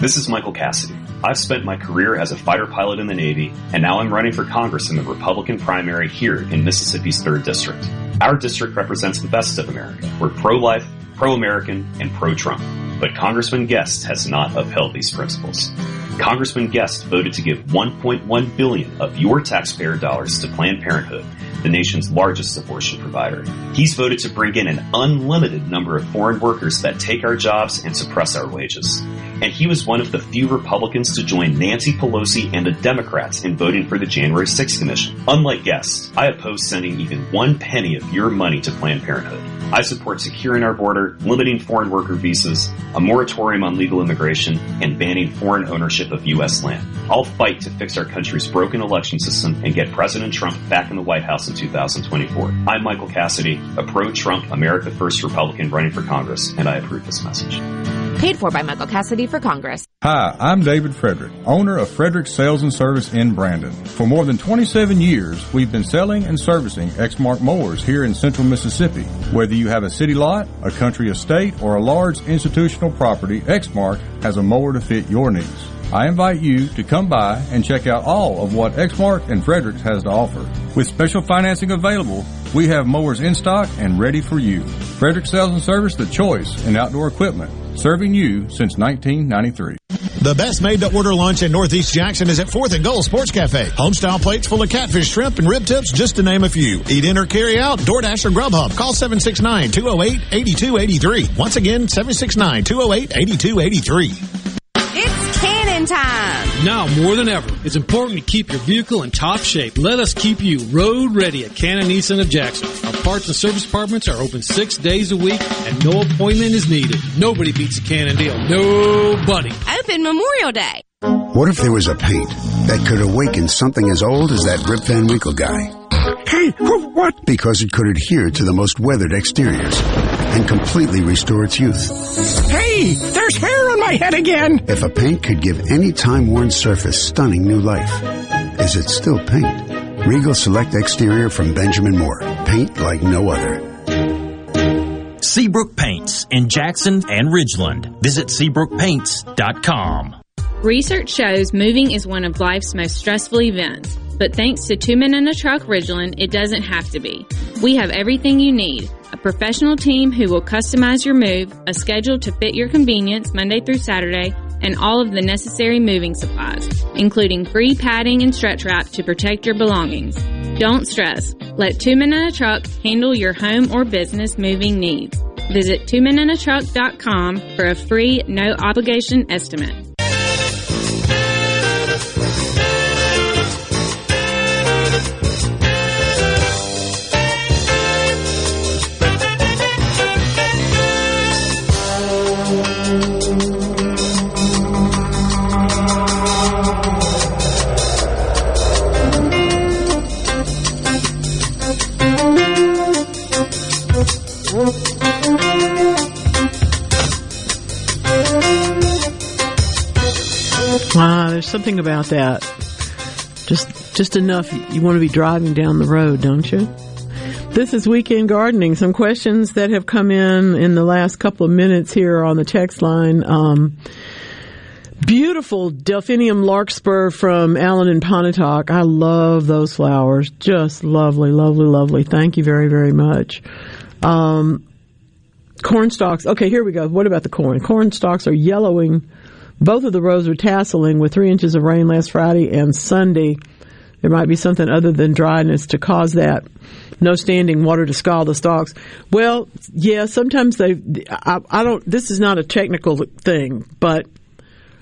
This is Michael Cassidy. I've spent my career as a fighter pilot in the Navy, and now I'm running for Congress in the Republican primary here in Mississippi's 3rd District. Our district represents the best of America. We're pro-life, pro-American, and pro-Trump. But Congressman Guest has not upheld these principles. Congressman Guest voted to give 1.1 billion of your taxpayer dollars to Planned Parenthood, the nation's largest abortion provider. He's voted to bring in an unlimited number of foreign workers that take our jobs and suppress our wages. And he was one of the few Republicans to join Nancy Pelosi and the Democrats in voting for the January 6th Commission. Unlike Guest, I oppose sending even one penny of your money to Planned Parenthood. I support securing our border, limiting foreign worker visas, a moratorium on legal immigration, and banning foreign ownership of U.S. land. I'll fight to fix our country's broken election system and get President Trump back in the White House in 2024. I'm Michael Cassidy, a pro-Trump America First Republican running for Congress, and I approve this message. Paid for by Michael Cassidy for Congress. Hi, I'm David Frederick, owner of Frederick Sales and Service in Brandon. For more than 27 years, we've been selling and servicing Exmark mowers here in central Mississippi. Whether you have a city lot, a country estate, or a large institutional property, Exmark has a mower to fit your needs. I invite you to come by and check out all of what Exmark and Fredericks has to offer. With special financing available, we have mowers in stock and ready for you. Fredericks Sales and Service the choice in outdoor equipment, serving you since 1993. The best made to order lunch in Northeast Jackson is at 4th and Gold Sports Cafe. Homestyle plates full of catfish, shrimp, and rib tips, just to name a few. Eat in or carry out, DoorDash or Grubhub. Call 769 208 8283. Once again, 769 208 8283. Time. Now more than ever, it's important to keep your vehicle in top shape. Let us keep you road ready at Cannon Nissan of Jackson. Our parts and service departments are open six days a week and no appointment is needed. Nobody beats a Cannon deal. Nobody. Open Memorial Day. What if there was a paint that could awaken something as old as that Rip Van Winkle guy? Hey, what? Because it could adhere to the most weathered exteriors and completely restore its youth. Hey, there's hair my head again! If a paint could give any time-worn surface stunning new life, is it still paint? Regal Select Exterior from Benjamin Moore. Paint like no other. Seabrook Paints in Jackson and Ridgeland. Visit SeabrookPaints.com. Research shows moving is one of life's most stressful events, but thanks to Two Men and a Truck Ridgeland, it doesn't have to be. We have everything you need. A professional team who will customize your move, a schedule to fit your convenience Monday through Saturday, and all of the necessary moving supplies, including free padding and stretch wrap to protect your belongings. Don't stress. Let Two Men and a Truck handle your home or business moving needs. Visit twomenandatruck.com for a free, no obligation estimate. Something about that. Just just enough you want to be driving down the road, don't you? This is weekend gardening. Some questions that have come in in the last couple of minutes here on the text line. Um, beautiful Delphinium larkspur from Allen and Pontotoc. I love those flowers. Just lovely, lovely, lovely. Thank you very, very much. Um, corn stalks. Okay, here we go. What about the corn? Corn stalks are yellowing. Both of the rows were tasseling with three inches of rain last Friday and Sunday. There might be something other than dryness to cause that. No standing water to scald the stalks. Well, yeah, sometimes they, I, I don't, this is not a technical thing, but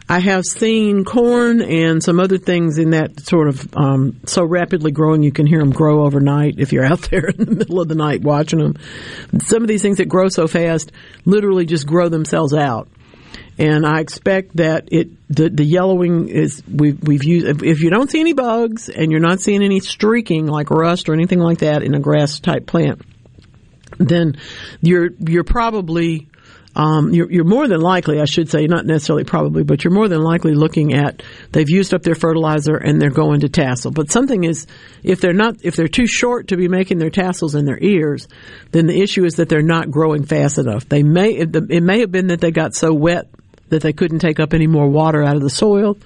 I have seen corn and some other things in that sort of um, so rapidly growing you can hear them grow overnight if you're out (laughs) there in the middle of the night watching them. Some of these things that grow so fast literally just grow themselves out. And I expect that it the, the yellowing is we've we've used if you don't see any bugs and you're not seeing any streaking like rust or anything like that in a grass type plant, then you're you're probably um, you're, you're more than likely, I should say, not necessarily probably, but you're more than likely looking at they've used up their fertilizer and they're going to tassel. But something is, if they're not, if they're too short to be making their tassels in their ears, then the issue is that they're not growing fast enough. They may, it may have been that they got so wet that they couldn't take up any more water out of the soil.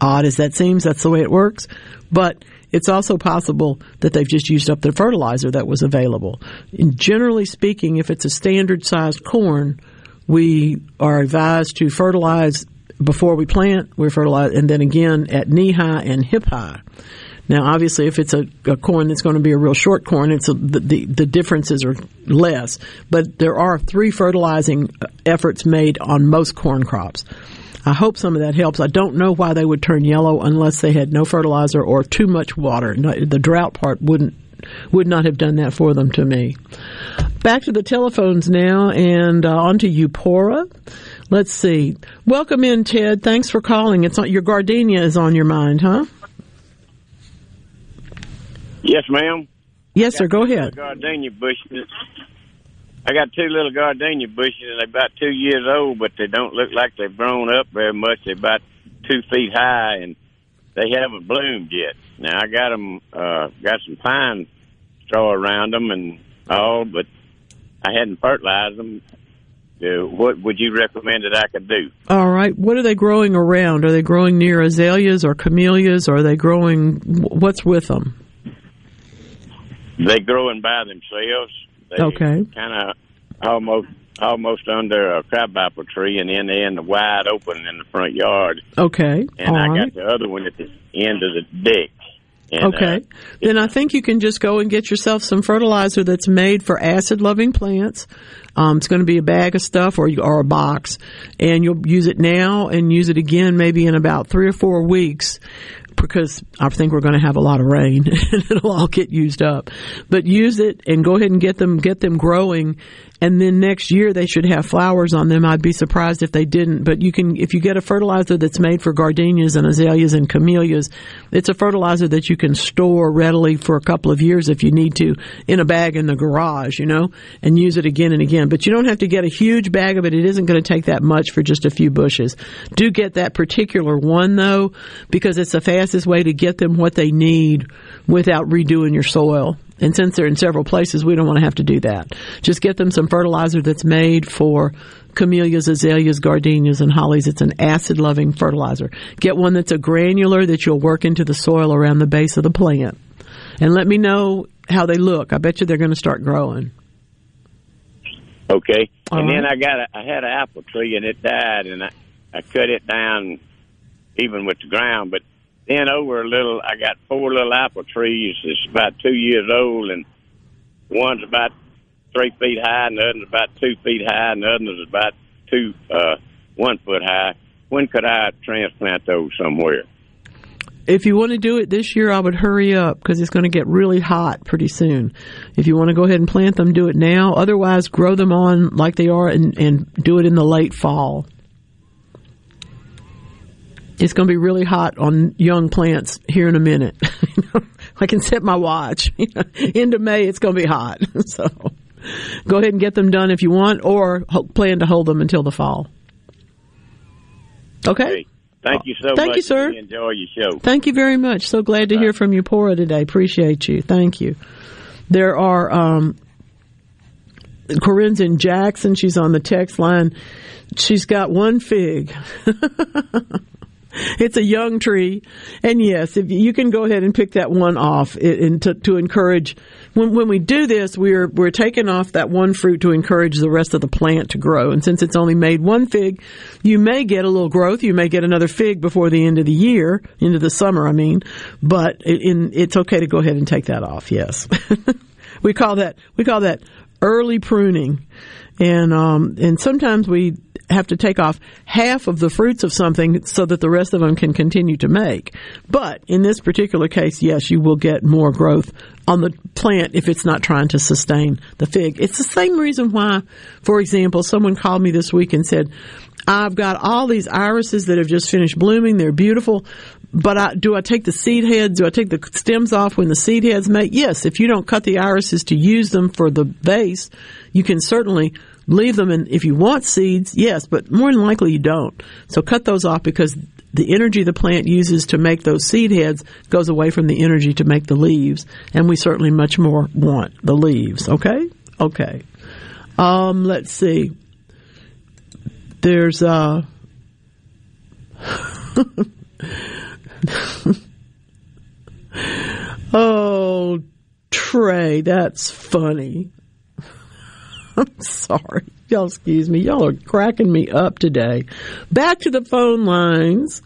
Odd as that seems, that's the way it works. But it's also possible that they've just used up the fertilizer that was available. And generally speaking, if it's a standard sized corn, we are advised to fertilize before we plant. We fertilize, and then again at knee high and hip high. Now, obviously, if it's a, a corn that's going to be a real short corn, it's a, the, the, the differences are less. But there are three fertilizing efforts made on most corn crops. I hope some of that helps. I don't know why they would turn yellow unless they had no fertilizer or too much water. the drought part wouldn't would not have done that for them to me. Back to the telephones now and uh, on to Eupora. Let's see. Welcome in, Ted. Thanks for calling. It's on, your gardenia is on your mind, huh? Yes, ma'am. Yes, sir. Go ahead. Gardenia bushes. I got two little gardenia bushes, and they're about two years old, but they don't look like they've grown up very much. They're about two feet high, and they haven't bloomed yet. Now I got them, uh, got some pine straw around them and all, but I hadn't fertilized them. Uh, what would you recommend that I could do? All right. What are they growing around? Are they growing near azaleas or camellias? Or are they growing? What's with them? They grow growing by themselves. They okay. Kind of almost almost under a crabapple tree, and then they in the wide open in the front yard. Okay. And All I right. got the other one at the end of the deck. And, okay. Uh, then I think you can just go and get yourself some fertilizer that's made for acid loving plants. Um, it's going to be a bag of stuff or, or a box, and you'll use it now and use it again maybe in about three or four weeks because I think we're going to have a lot of rain (laughs) and it'll all get used up. But use it and go ahead and get them get them growing and then next year they should have flowers on them. I'd be surprised if they didn't. But you can if you get a fertilizer that's made for gardenias and azaleas and camellias, it's a fertilizer that you can store readily for a couple of years if you need to in a bag in the garage, you know, and use it again and again. But you don't have to get a huge bag of it. It isn't going to take that much for just a few bushes. Do get that particular one though because it's the fastest way to get them what they need without redoing your soil. And since they're in several places, we don't want to have to do that. Just get them some fertilizer that's made for camellias, azaleas, gardenias, and hollies. It's an acid loving fertilizer. Get one that's a granular that you'll work into the soil around the base of the plant. And let me know how they look. I bet you they're going to start growing. Okay. All and then. I got a, I had an apple tree and it died, and I I cut it down even with the ground, but then over a little, I got four little apple trees. It's about two years old, and one's about three feet high, and the other's about two feet high, and the other's about two, uh, one foot high. When could I transplant those somewhere? If you want to do it this year, I would hurry up because it's going to get really hot pretty soon. If you want to go ahead and plant them, do it now. Otherwise, grow them on like they are and, and do it in the late fall. It's going to be really hot on young plants here in a minute. (laughs) I can set my watch. (laughs) End of May, it's going to be hot. (laughs) so go ahead and get them done if you want, or plan to hold them until the fall. Okay. Thank you so Thank much. you, sir. We Enjoy your show. Thank you very much. So glad to hear from you, Pora, today. Appreciate you. Thank you. There are um, Corinne's in Jackson. She's on the text line. She's got one fig. (laughs) it's a young tree, and yes, if you can go ahead and pick that one off, and to, to encourage. When when we do this, we're we're taking off that one fruit to encourage the rest of the plant to grow. And since it's only made one fig, you may get a little growth. You may get another fig before the end of the year, into the summer. I mean, but in, it's okay to go ahead and take that off. Yes, (laughs) we call that we call that early pruning, and um, and sometimes we have to take off half of the fruits of something so that the rest of them can continue to make. But in this particular case, yes, you will get more growth on the plant if it's not trying to sustain the fig. It's the same reason why, for example, someone called me this week and said, I've got all these irises that have just finished blooming. They're beautiful. But I, do I take the seed heads? Do I take the stems off when the seed heads make? Yes. If you don't cut the irises to use them for the base, you can certainly leave them. And if you want seeds, yes, but more than likely you don't. So cut those off because the energy the plant uses to make those seed heads goes away from the energy to make the leaves. And we certainly much more want the leaves. Okay? Okay. Um, let's see. There's, uh, (laughs) oh, Trey, that's funny. I'm (laughs) sorry. Y'all excuse me. Y'all are cracking me up today. Back to the phone lines.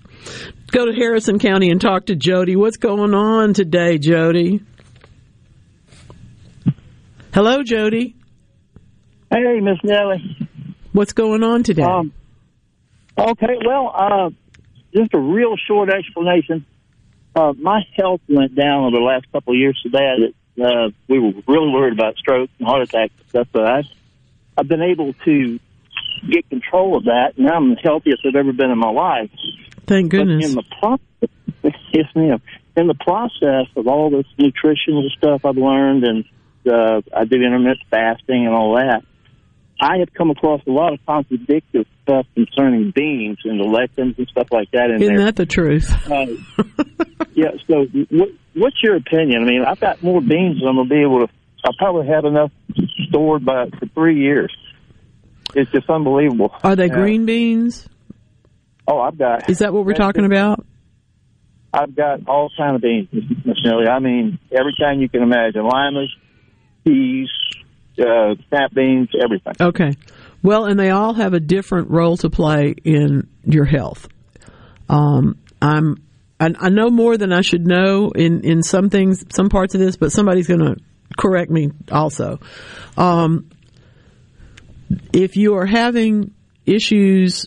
Go to Harrison County and talk to Jody. What's going on today, Jody? Hello, Jody. Hey, Miss Nellie. What's going on today? Um, okay, well, uh, just a real short explanation. Uh, my health went down over the last couple of years so bad that uh, we were really worried about stroke and heart attacks and stuff. But I've, I've been able to get control of that. Now I'm the healthiest I've ever been in my life. Thank goodness. But in the process, (laughs) yes, ma'am. In the process of all this nutritional stuff I've learned, and uh, I do intermittent fasting and all that, I have come across a lot of contradictory stuff concerning beans and the lectins and stuff like that in Isn't there. that the truth? Uh, yeah. So, what, what's your opinion? I mean, I've got more beans than I'm gonna be able to. I probably had enough stored by for three years. It's just unbelievable. Are they green beans? Oh, I've got. Is that what we're talking about? I've got all kind of beans, Miss Nellie. I mean, every kind you can imagine: limas, peas, uh, snap beans, everything. Okay. Well, and they all have a different role to play in your health. Um, I'm, I, I know more than I should know in, in some things, some parts of this, but somebody's going to correct me also. Um, if you are having issues,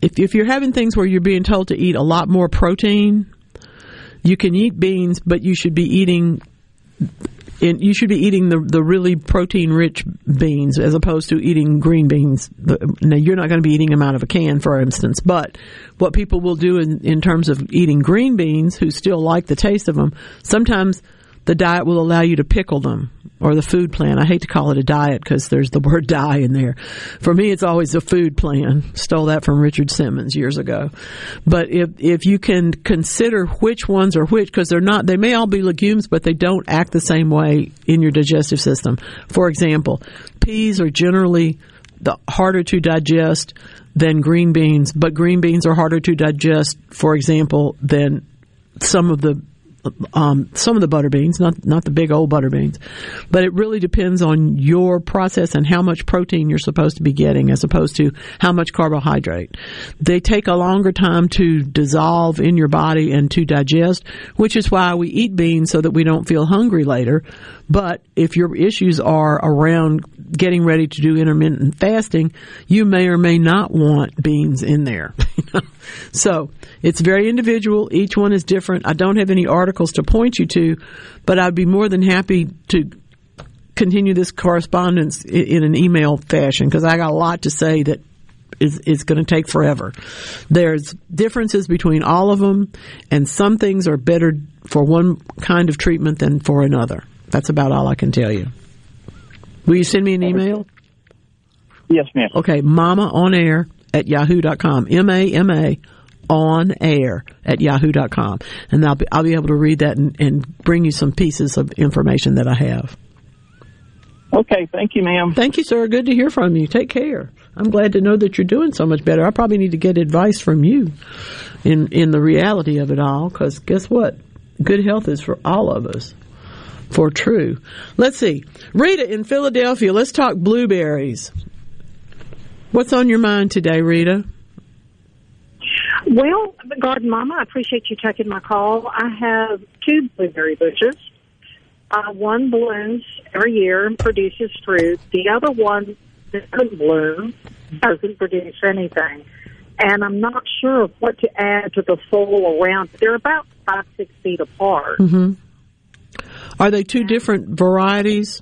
if, if you're having things where you're being told to eat a lot more protein, you can eat beans, but you should be eating and you should be eating the the really protein rich beans as opposed to eating green beans. Now you're not going to be eating them out of a can, for instance. But what people will do in, in terms of eating green beans, who still like the taste of them, sometimes the diet will allow you to pickle them or the food plan. I hate to call it a diet because there's the (laughs) word die in there. For me, it's always a food plan. Stole that from Richard Simmons years ago. But if if you can consider which ones are which, because they're not, they may all be legumes, but they don't act the same way in your digestive system. For example, peas are generally the harder to digest than green beans, but green beans are harder to digest, for example, than some of the um, some of the butter beans, not not the big old butter beans, but it really depends on your process and how much protein you're supposed to be getting, as opposed to how much carbohydrate. They take a longer time to dissolve in your body and to digest, which is why we eat beans so that we don't feel hungry later. But if your issues are around getting ready to do intermittent fasting, you may or may not want beans in there. (laughs) so it's very individual. Each one is different. I don't have any articles to point you to, but I'd be more than happy to continue this correspondence in an email fashion because I got a lot to say that is, is going to take forever. There's differences between all of them, and some things are better for one kind of treatment than for another. That's about all I can tell you. Will you send me an email? Yes, ma'am. Okay, mama on air at yahoo.com. M A M A on air at yahoo.com. And I'll be, I'll be able to read that and, and bring you some pieces of information that I have. Okay, thank you, ma'am. Thank you, sir. Good to hear from you. Take care. I'm glad to know that you're doing so much better. I probably need to get advice from you in in the reality of it all because guess what? Good health is for all of us. For true. Let's see. Rita in Philadelphia, let's talk blueberries. What's on your mind today, Rita? Well, Garden Mama, I appreciate you taking my call. I have two blueberry bushes. Uh, one blooms every year and produces fruit. The other one doesn't bloom, doesn't produce anything. And I'm not sure of what to add to the soil around. They're about five, six feet apart. hmm Are they two different varieties?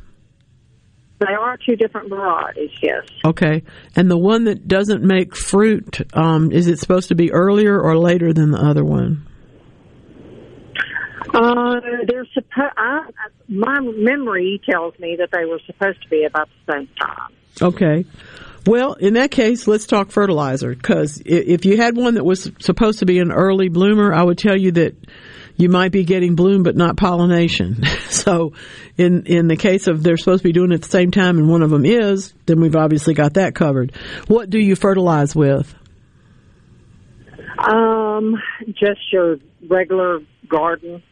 They are two different varieties, yes. Okay. And the one that doesn't make fruit, um, is it supposed to be earlier or later than the other one? Uh, they're supposed. My memory tells me that they were supposed to be about the same time. Okay. Well, in that case, let's talk fertilizer because if you had one that was supposed to be an early bloomer, I would tell you that you might be getting bloom but not pollination. (laughs) so, in in the case of they're supposed to be doing it at the same time and one of them is, then we've obviously got that covered. What do you fertilize with? Um, just your regular garden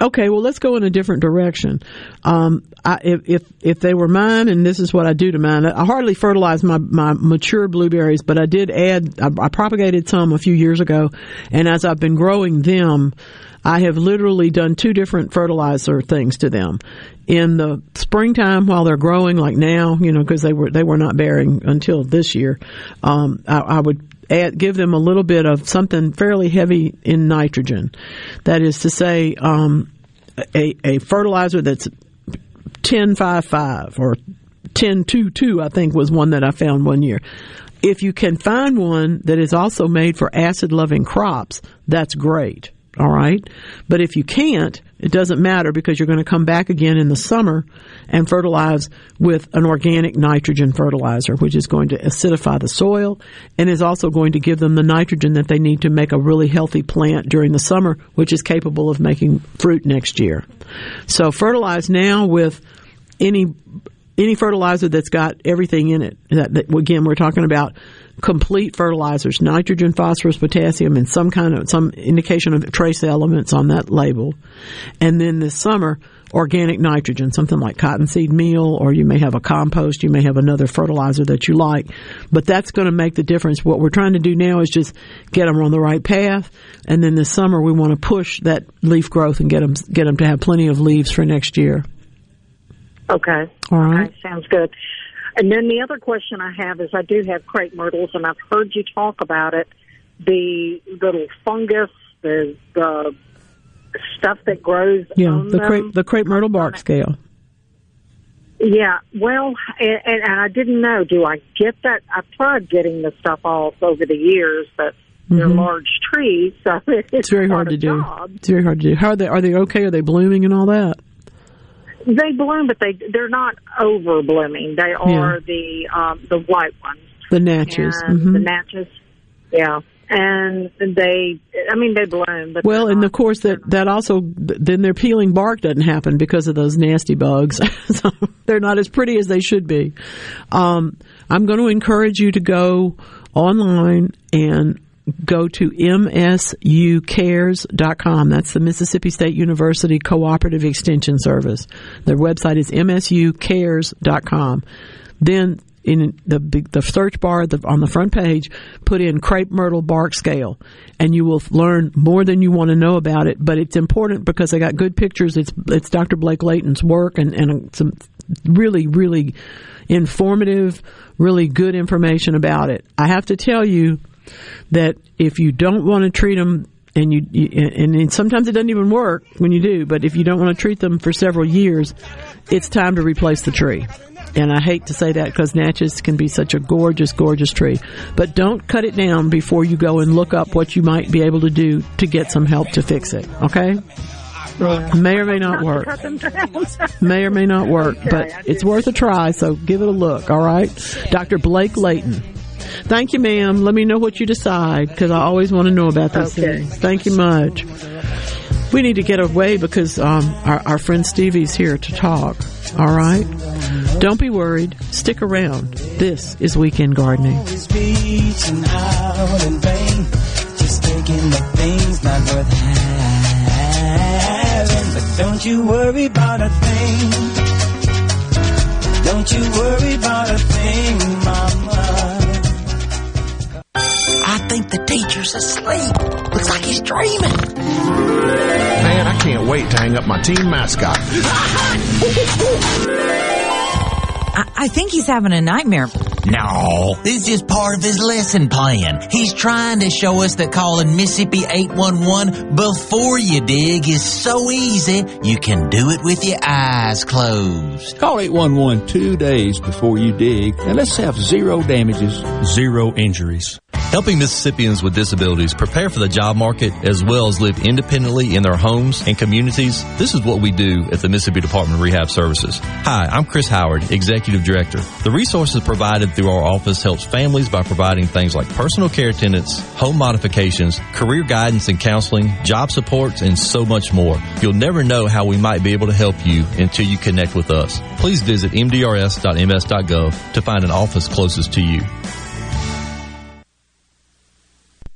Okay, well, let's go in a different direction. Um, I, if, if if they were mine, and this is what I do to mine, I hardly fertilize my my mature blueberries, but I did add. I, I propagated some a few years ago, and as I've been growing them, I have literally done two different fertilizer things to them. In the springtime, while they're growing, like now, you know, because they were they were not bearing until this year, um, I, I would add, give them a little bit of something fairly heavy in nitrogen. That is to say, um, a, a fertilizer that's 1055 or 1022, I think was one that I found one year. If you can find one that is also made for acid loving crops, that's great. All right. But if you can't, it doesn't matter because you're going to come back again in the summer and fertilize with an organic nitrogen fertilizer, which is going to acidify the soil and is also going to give them the nitrogen that they need to make a really healthy plant during the summer, which is capable of making fruit next year. So fertilize now with any any fertilizer that's got everything in it. That, that, again, we're talking about complete fertilizers, nitrogen, phosphorus, potassium, and some kind of some indication of trace elements on that label. And then this summer, organic nitrogen, something like cottonseed meal, or you may have a compost, you may have another fertilizer that you like, but that's going to make the difference. What we're trying to do now is just get them on the right path, and then this summer we want to push that leaf growth and get them get them to have plenty of leaves for next year. Okay. All right. Okay, sounds good. And then the other question I have is I do have crepe myrtles, and I've heard you talk about it. The little fungus, the the stuff that grows. Yeah, the them. crepe the crepe myrtle bark scale. Yeah, well, and, and I didn't know. Do I get that? I've tried getting the stuff off over the years, but they're mm-hmm. large trees, so (laughs) it's, it's very hard to do. Job. It's very hard to do. How are they? Are they okay? Are they blooming and all that? They bloom, but they they're not over blooming. They are yeah. the um, the white ones. The natchez. Mm-hmm. The natchez. Yeah. And they, I mean, they bloom. But well, and not, of course that that also then their peeling bark doesn't happen because of those nasty bugs. (laughs) so they're not as pretty as they should be. Um, I'm going to encourage you to go online and go to msucares.com. That's the Mississippi State University Cooperative Extension Service. Their website is msucares.com. Then in the the search bar the, on the front page, put in crepe myrtle bark scale, and you will learn more than you want to know about it. But it's important because I got good pictures. It's it's Dr. Blake Layton's work and and some really really informative, really good information about it. I have to tell you that if you don't want to treat them and you, you, and sometimes it doesn't even work when you do but if you don't want to treat them for several years it's time to replace the tree and I hate to say that because natchez can be such a gorgeous, gorgeous tree. But don't cut it down before you go and look up what you might be able to do to get some help to fix it. Okay? May or may not work. may or may not work, okay, but it's worth a try, so give it a look, all right? Dr. Blake Layton. Thank you, ma'am. Let me know what you decide because I always want to know about this. Okay. Thank you much. We need to get away because um, our, our friend Stevie's here to talk. All right? Don't be worried. Stick around. This is Weekend Gardening. Don't you worry about a thing. Don't you worry about a thing, think the teacher's asleep. Looks like he's dreaming. Man, I can't wait to hang up my team mascot. I, I think he's having a nightmare. No, this is just part of his lesson plan. He's trying to show us that calling Mississippi 811 before you dig is so easy, you can do it with your eyes closed. Call 811 two days before you dig, and let's have zero damages, zero injuries. Helping Mississippians with disabilities prepare for the job market as well as live independently in their homes and communities, this is what we do at the Mississippi Department of Rehab Services. Hi, I'm Chris Howard, Executive Director. The resources provided through our office helps families by providing things like personal care attendants, home modifications, career guidance and counseling, job supports, and so much more. You'll never know how we might be able to help you until you connect with us. Please visit mdrs.ms.gov to find an office closest to you.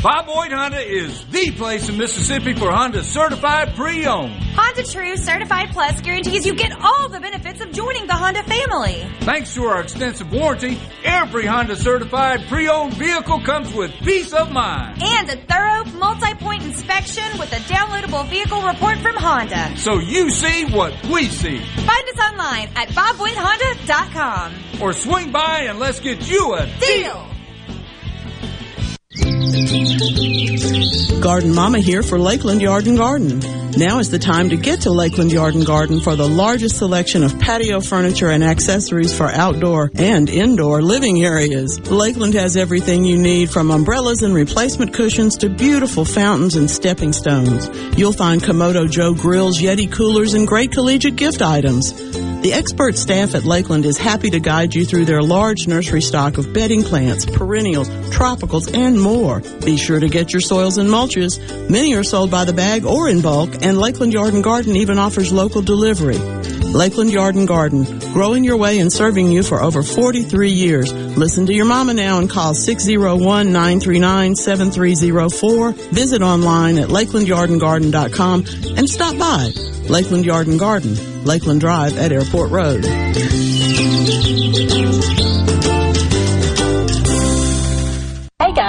Bob Boyd Honda is the place in Mississippi for Honda certified pre-owned. Honda True Certified Plus guarantees you get all the benefits of joining the Honda family. Thanks to our extensive warranty, every Honda certified pre-owned vehicle comes with peace of mind. And a thorough multi-point inspection with a downloadable vehicle report from Honda. So you see what we see. Find us online at bobboydhonda.com. Or swing by and let's get you a deal. Garden Mama here for Lakeland Yard and Garden. Now is the time to get to Lakeland Yard and Garden for the largest selection of patio furniture and accessories for outdoor and indoor living areas. Lakeland has everything you need from umbrellas and replacement cushions to beautiful fountains and stepping stones. You'll find Kamado Joe grills, Yeti coolers, and great collegiate gift items. The expert staff at Lakeland is happy to guide you through their large nursery stock of bedding plants, perennials, tropicals, and more. Be sure to get your soils and mulches. Many are sold by the bag or in bulk, and Lakeland Yard and Garden even offers local delivery. Lakeland Yard and Garden, growing your way and serving you for over 43 years. Listen to your mama now and call 601-939-7304. Visit online at lakelandyardandgarden.com and stop by. Lakeland Yard and Garden, Lakeland Drive at Airport Road.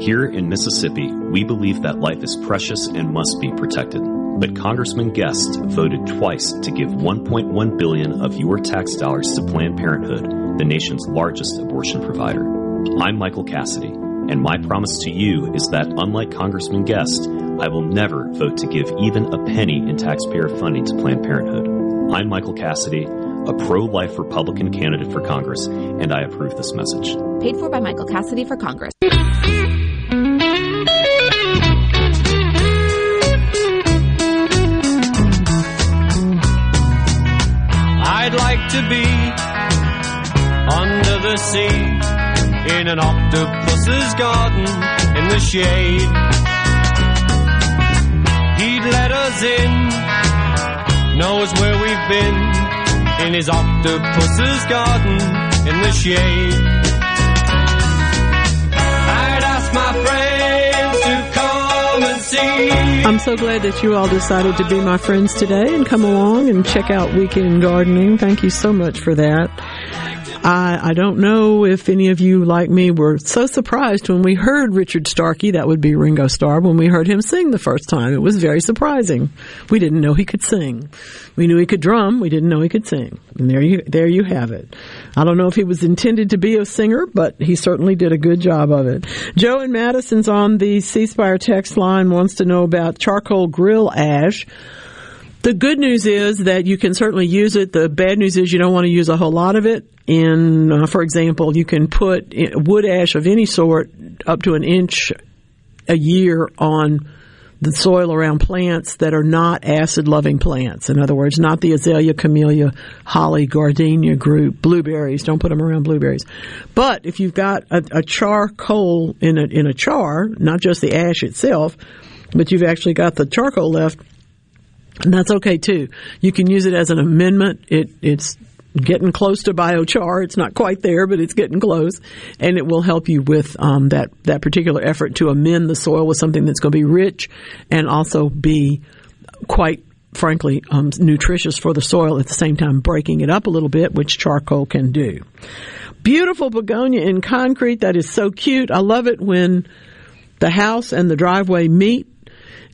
Here in Mississippi, we believe that life is precious and must be protected. But Congressman Guest voted twice to give 1.1 billion of your tax dollars to Planned Parenthood, the nation's largest abortion provider. I'm Michael Cassidy, and my promise to you is that unlike Congressman Guest, I will never vote to give even a penny in taxpayer funding to Planned Parenthood. I'm Michael Cassidy, a pro-life Republican candidate for Congress, and I approve this message. Paid for by Michael Cassidy for Congress. I'd like to be under the sea in an octopus's garden in the shade. He'd let us in, knows where we've been in his octopus's garden in the shade. I'd ask my friends to come and see. I'm so glad that you all decided to be my friends today and come along and check out Weekend Gardening. Thank you so much for that. I, I don't know if any of you, like me, were so surprised when we heard Richard Starkey, that would be Ringo Starr, when we heard him sing the first time. It was very surprising. We didn't know he could sing. We knew he could drum. We didn't know he could sing. And there you, there you have it. I don't know if he was intended to be a singer, but he certainly did a good job of it. Joe in Madison's on the C Spire text line wants to know about charcoal grill ash. The good news is that you can certainly use it. The bad news is you don't want to use a whole lot of it. In, uh, for example, you can put wood ash of any sort up to an inch a year on the soil around plants that are not acid loving plants. In other words, not the azalea, camellia, holly, gardenia group, blueberries. Don't put them around blueberries. But if you've got a, a charcoal in a, in a char, not just the ash itself, but you've actually got the charcoal left, and that's okay too. You can use it as an amendment. It, it's getting close to biochar. It's not quite there, but it's getting close, and it will help you with um, that that particular effort to amend the soil with something that's going to be rich and also be quite frankly um, nutritious for the soil at the same time breaking it up a little bit, which charcoal can do. Beautiful begonia in concrete. That is so cute. I love it when the house and the driveway meet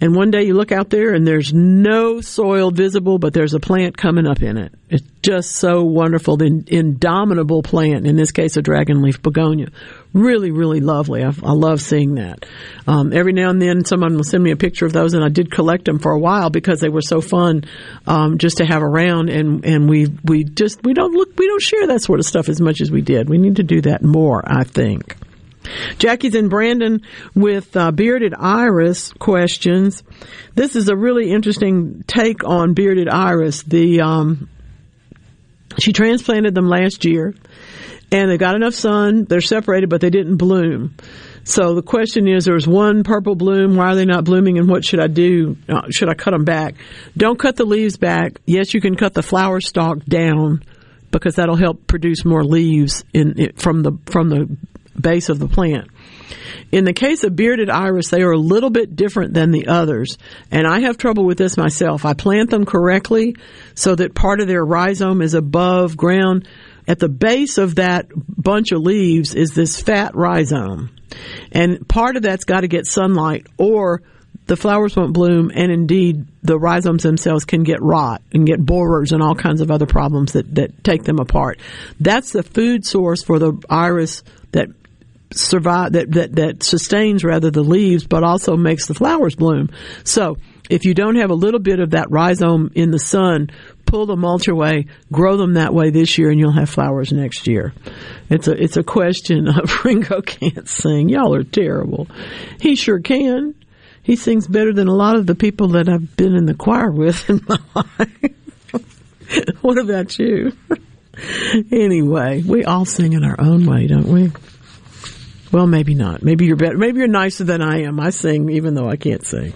and one day you look out there and there's no soil visible, but there's a plant coming up in it. It's just so wonderful. The indomitable plant, in this case, a dragon leaf begonia. Really, really lovely. I, I love seeing that. Um, every now and then someone will send me a picture of those and I did collect them for a while because they were so fun, um, just to have around and, and we, we just, we don't look, we don't share that sort of stuff as much as we did. We need to do that more, I think. Jackie's in Brandon with uh, bearded iris questions. This is a really interesting take on bearded iris. The um, she transplanted them last year, and they got enough sun. They're separated, but they didn't bloom. So the question is, there's one purple bloom. Why are they not blooming? And what should I do? Uh, should I cut them back? Don't cut the leaves back. Yes, you can cut the flower stalk down because that'll help produce more leaves in, from the from the base of the plant. In the case of bearded iris, they are a little bit different than the others, and I have trouble with this myself. I plant them correctly so that part of their rhizome is above ground. At the base of that bunch of leaves is this fat rhizome, and part of that's got to get sunlight or the flowers won't bloom, and indeed the rhizomes themselves can get rot and get borers and all kinds of other problems that, that take them apart. That's the food source for the iris that survive that, that that sustains rather the leaves, but also makes the flowers bloom. So if you don't have a little bit of that rhizome in the sun, pull the mulch away, grow them that way this year, and you'll have flowers next year. It's a it's a question of (laughs) Ringo can't sing. Y'all are terrible. He sure can. He sings better than a lot of the people that I've been in the choir with in my (laughs) life. what about you? (laughs) anyway, we all sing in our own way, don't we? Well, maybe not. Maybe you're better. Maybe you're nicer than I am. I sing even though I can't sing.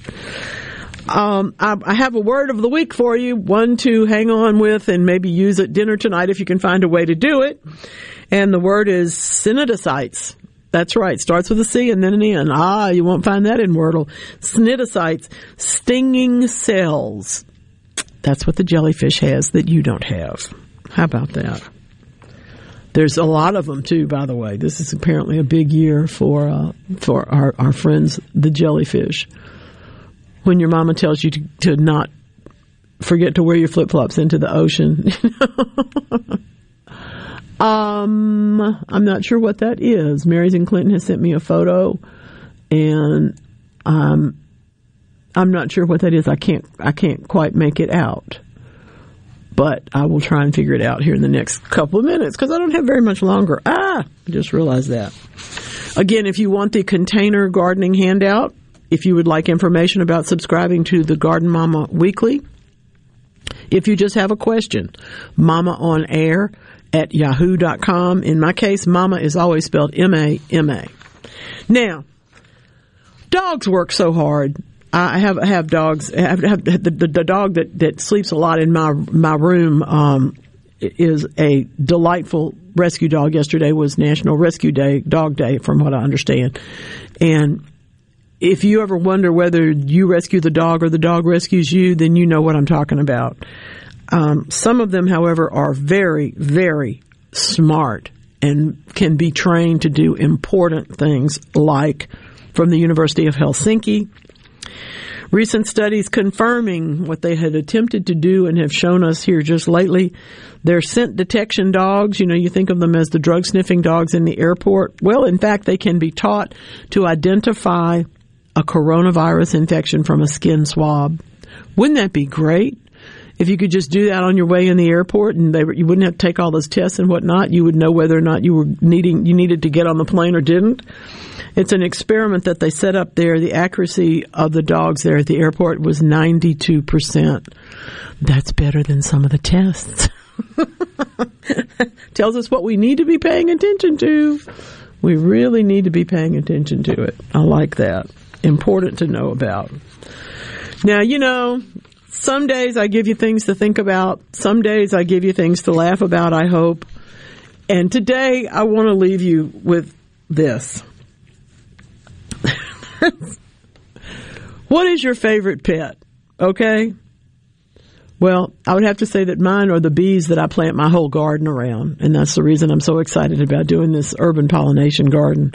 Um, I, I, have a word of the week for you, one to hang on with and maybe use at dinner tonight if you can find a way to do it. And the word is cnidocytes. That's right. Starts with a C and then an N. Ah, you won't find that in Wordle. Cnidocytes, stinging cells. That's what the jellyfish has that you don't have. How about that? There's a lot of them too, by the way. This is apparently a big year for uh, for our, our friends, the jellyfish. When your mama tells you to, to not forget to wear your flip flops into the ocean. (laughs) um, I'm not sure what that is. Marys and Clinton has sent me a photo, and um, I'm not sure what that is. I can't I can't quite make it out but I will try and figure it out here in the next couple of minutes because I don't have very much longer. Ah, I just realized that. Again, if you want the container gardening handout, if you would like information about subscribing to the Garden Mama Weekly, if you just have a question, mama on air at yahoo.com. In my case, mama is always spelled M-A-M-A. Now, dogs work so hard I have have dogs. I have, have the, the, the, dog that, that sleeps a lot in my my room um, is a delightful rescue dog. Yesterday was National Rescue Day, Dog Day, from what I understand. And if you ever wonder whether you rescue the dog or the dog rescues you, then you know what I'm talking about. Um, some of them, however, are very, very smart and can be trained to do important things like from the University of Helsinki Recent studies confirming what they had attempted to do and have shown us here just lately. They're scent detection dogs. You know, you think of them as the drug sniffing dogs in the airport. Well, in fact, they can be taught to identify a coronavirus infection from a skin swab. Wouldn't that be great? If you could just do that on your way in the airport and they, you wouldn't have to take all those tests and whatnot, you would know whether or not you were needing, you needed to get on the plane or didn't. It's an experiment that they set up there. The accuracy of the dogs there at the airport was 92%. That's better than some of the tests. (laughs) Tells us what we need to be paying attention to. We really need to be paying attention to it. I like that. Important to know about. Now, you know, some days I give you things to think about. Some days I give you things to laugh about, I hope. And today I want to leave you with this. (laughs) what is your favorite pet? Okay? Well, I would have to say that mine are the bees that I plant my whole garden around. And that's the reason I'm so excited about doing this urban pollination garden.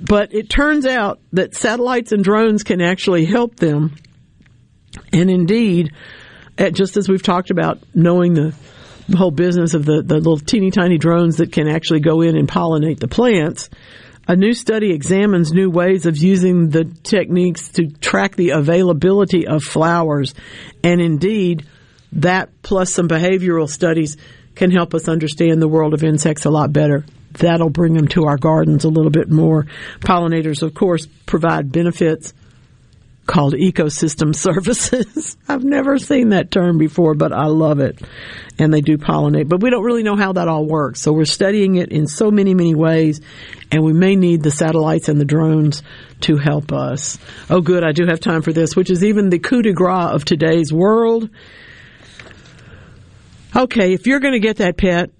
But it turns out that satellites and drones can actually help them. And indeed, eh, just as we've talked about knowing the whole business of the, the little teeny tiny drones that can actually go in and pollinate the plants, a new study examines new ways of using the techniques to track the availability of flowers. And indeed, that plus some behavioral studies can help us understand the world of insects a lot better. That'll bring them to our gardens a little bit more. Pollinators, of course, provide benefits called ecosystem (laughs) services. I've never seen that term before, but I love it. And they do pollinate, but we don't really know how that all works. So we're studying it in so many, many ways, and we may need the satellites and the drones to help us. Oh, good. I do have time for this, which is even the coup de grace of today's world. Okay, if you're going to get that pet,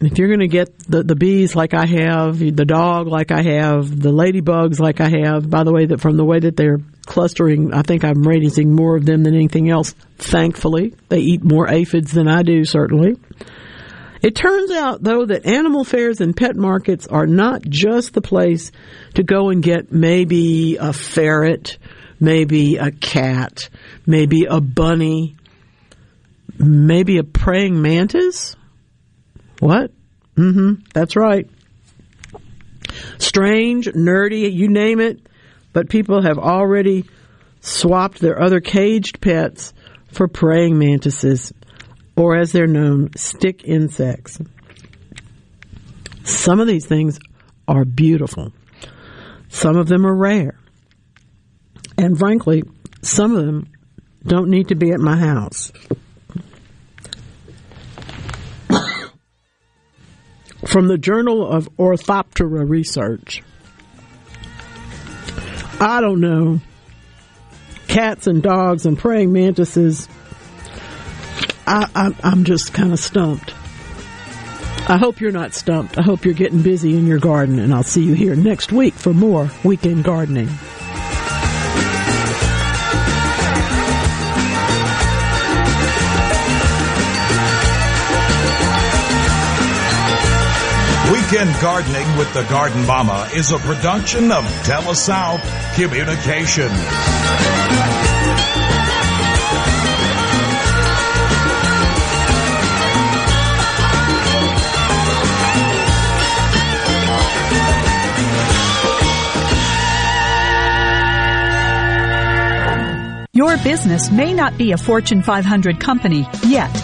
if you're going to get the, the bees like I have, the dog like I have, the ladybugs like I have, by the way, that from the way that they're clustering, I think I'm raising more of them than anything else. Thankfully, they eat more aphids than I do, certainly. It turns out, though, that animal fairs and pet markets are not just the place to go and get maybe a ferret, maybe a cat, maybe a bunny, maybe a praying mantis. What? Mm-hmm. That's right. Strange, nerdy, you name it. But people have already swapped their other caged pets for praying mantises, or as they're known, stick insects. Some of these things are beautiful. Some of them are rare. And frankly, some of them don't need to be at my house. From the Journal of Orthoptera Research. I don't know. Cats and dogs and praying mantises. I, I, I'm just kind of stumped. I hope you're not stumped. I hope you're getting busy in your garden, and I'll see you here next week for more weekend gardening. Weekend Gardening with the Garden Mama is a production of TeleSouth Communications. Your business may not be a Fortune 500 company yet.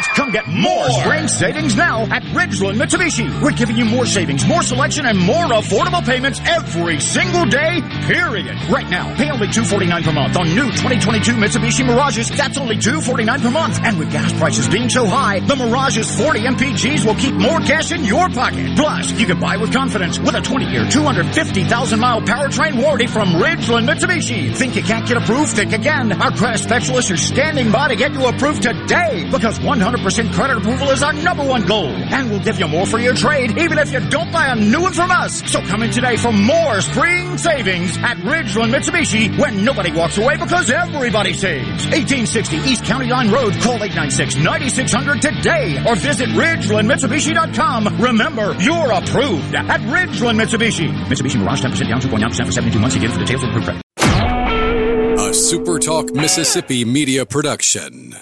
guys, come get more spring savings now at Ridgeland Mitsubishi. We're giving you more savings, more selection, and more affordable payments every single day, period. Right now, pay only 249 per month on new 2022 Mitsubishi Mirages. That's only 249 per month. And with gas prices being so high, the Mirage's 40 MPGs will keep more cash in your pocket. Plus, you can buy with confidence with a 20-year, 250,000-mile powertrain warranty from Ridgeland Mitsubishi. Think you can't get approved? Think again. Our credit specialists are standing by to get you approved today because 100% credit approval is our number one goal. And we'll give you more for your trade even if you don't buy a new one from us. So come in today for more spring savings at Ridgeland Mitsubishi when nobody walks away because everybody saves. 1860 East County Line Road. Call 896-9600 today or visit RidgelandMitsubishi.com. Remember, you're approved at Ridgeland Mitsubishi. Mitsubishi Mirage 10% down 2.9% for 72 months. Again for details of approved credit. A SuperTalk Mississippi media production.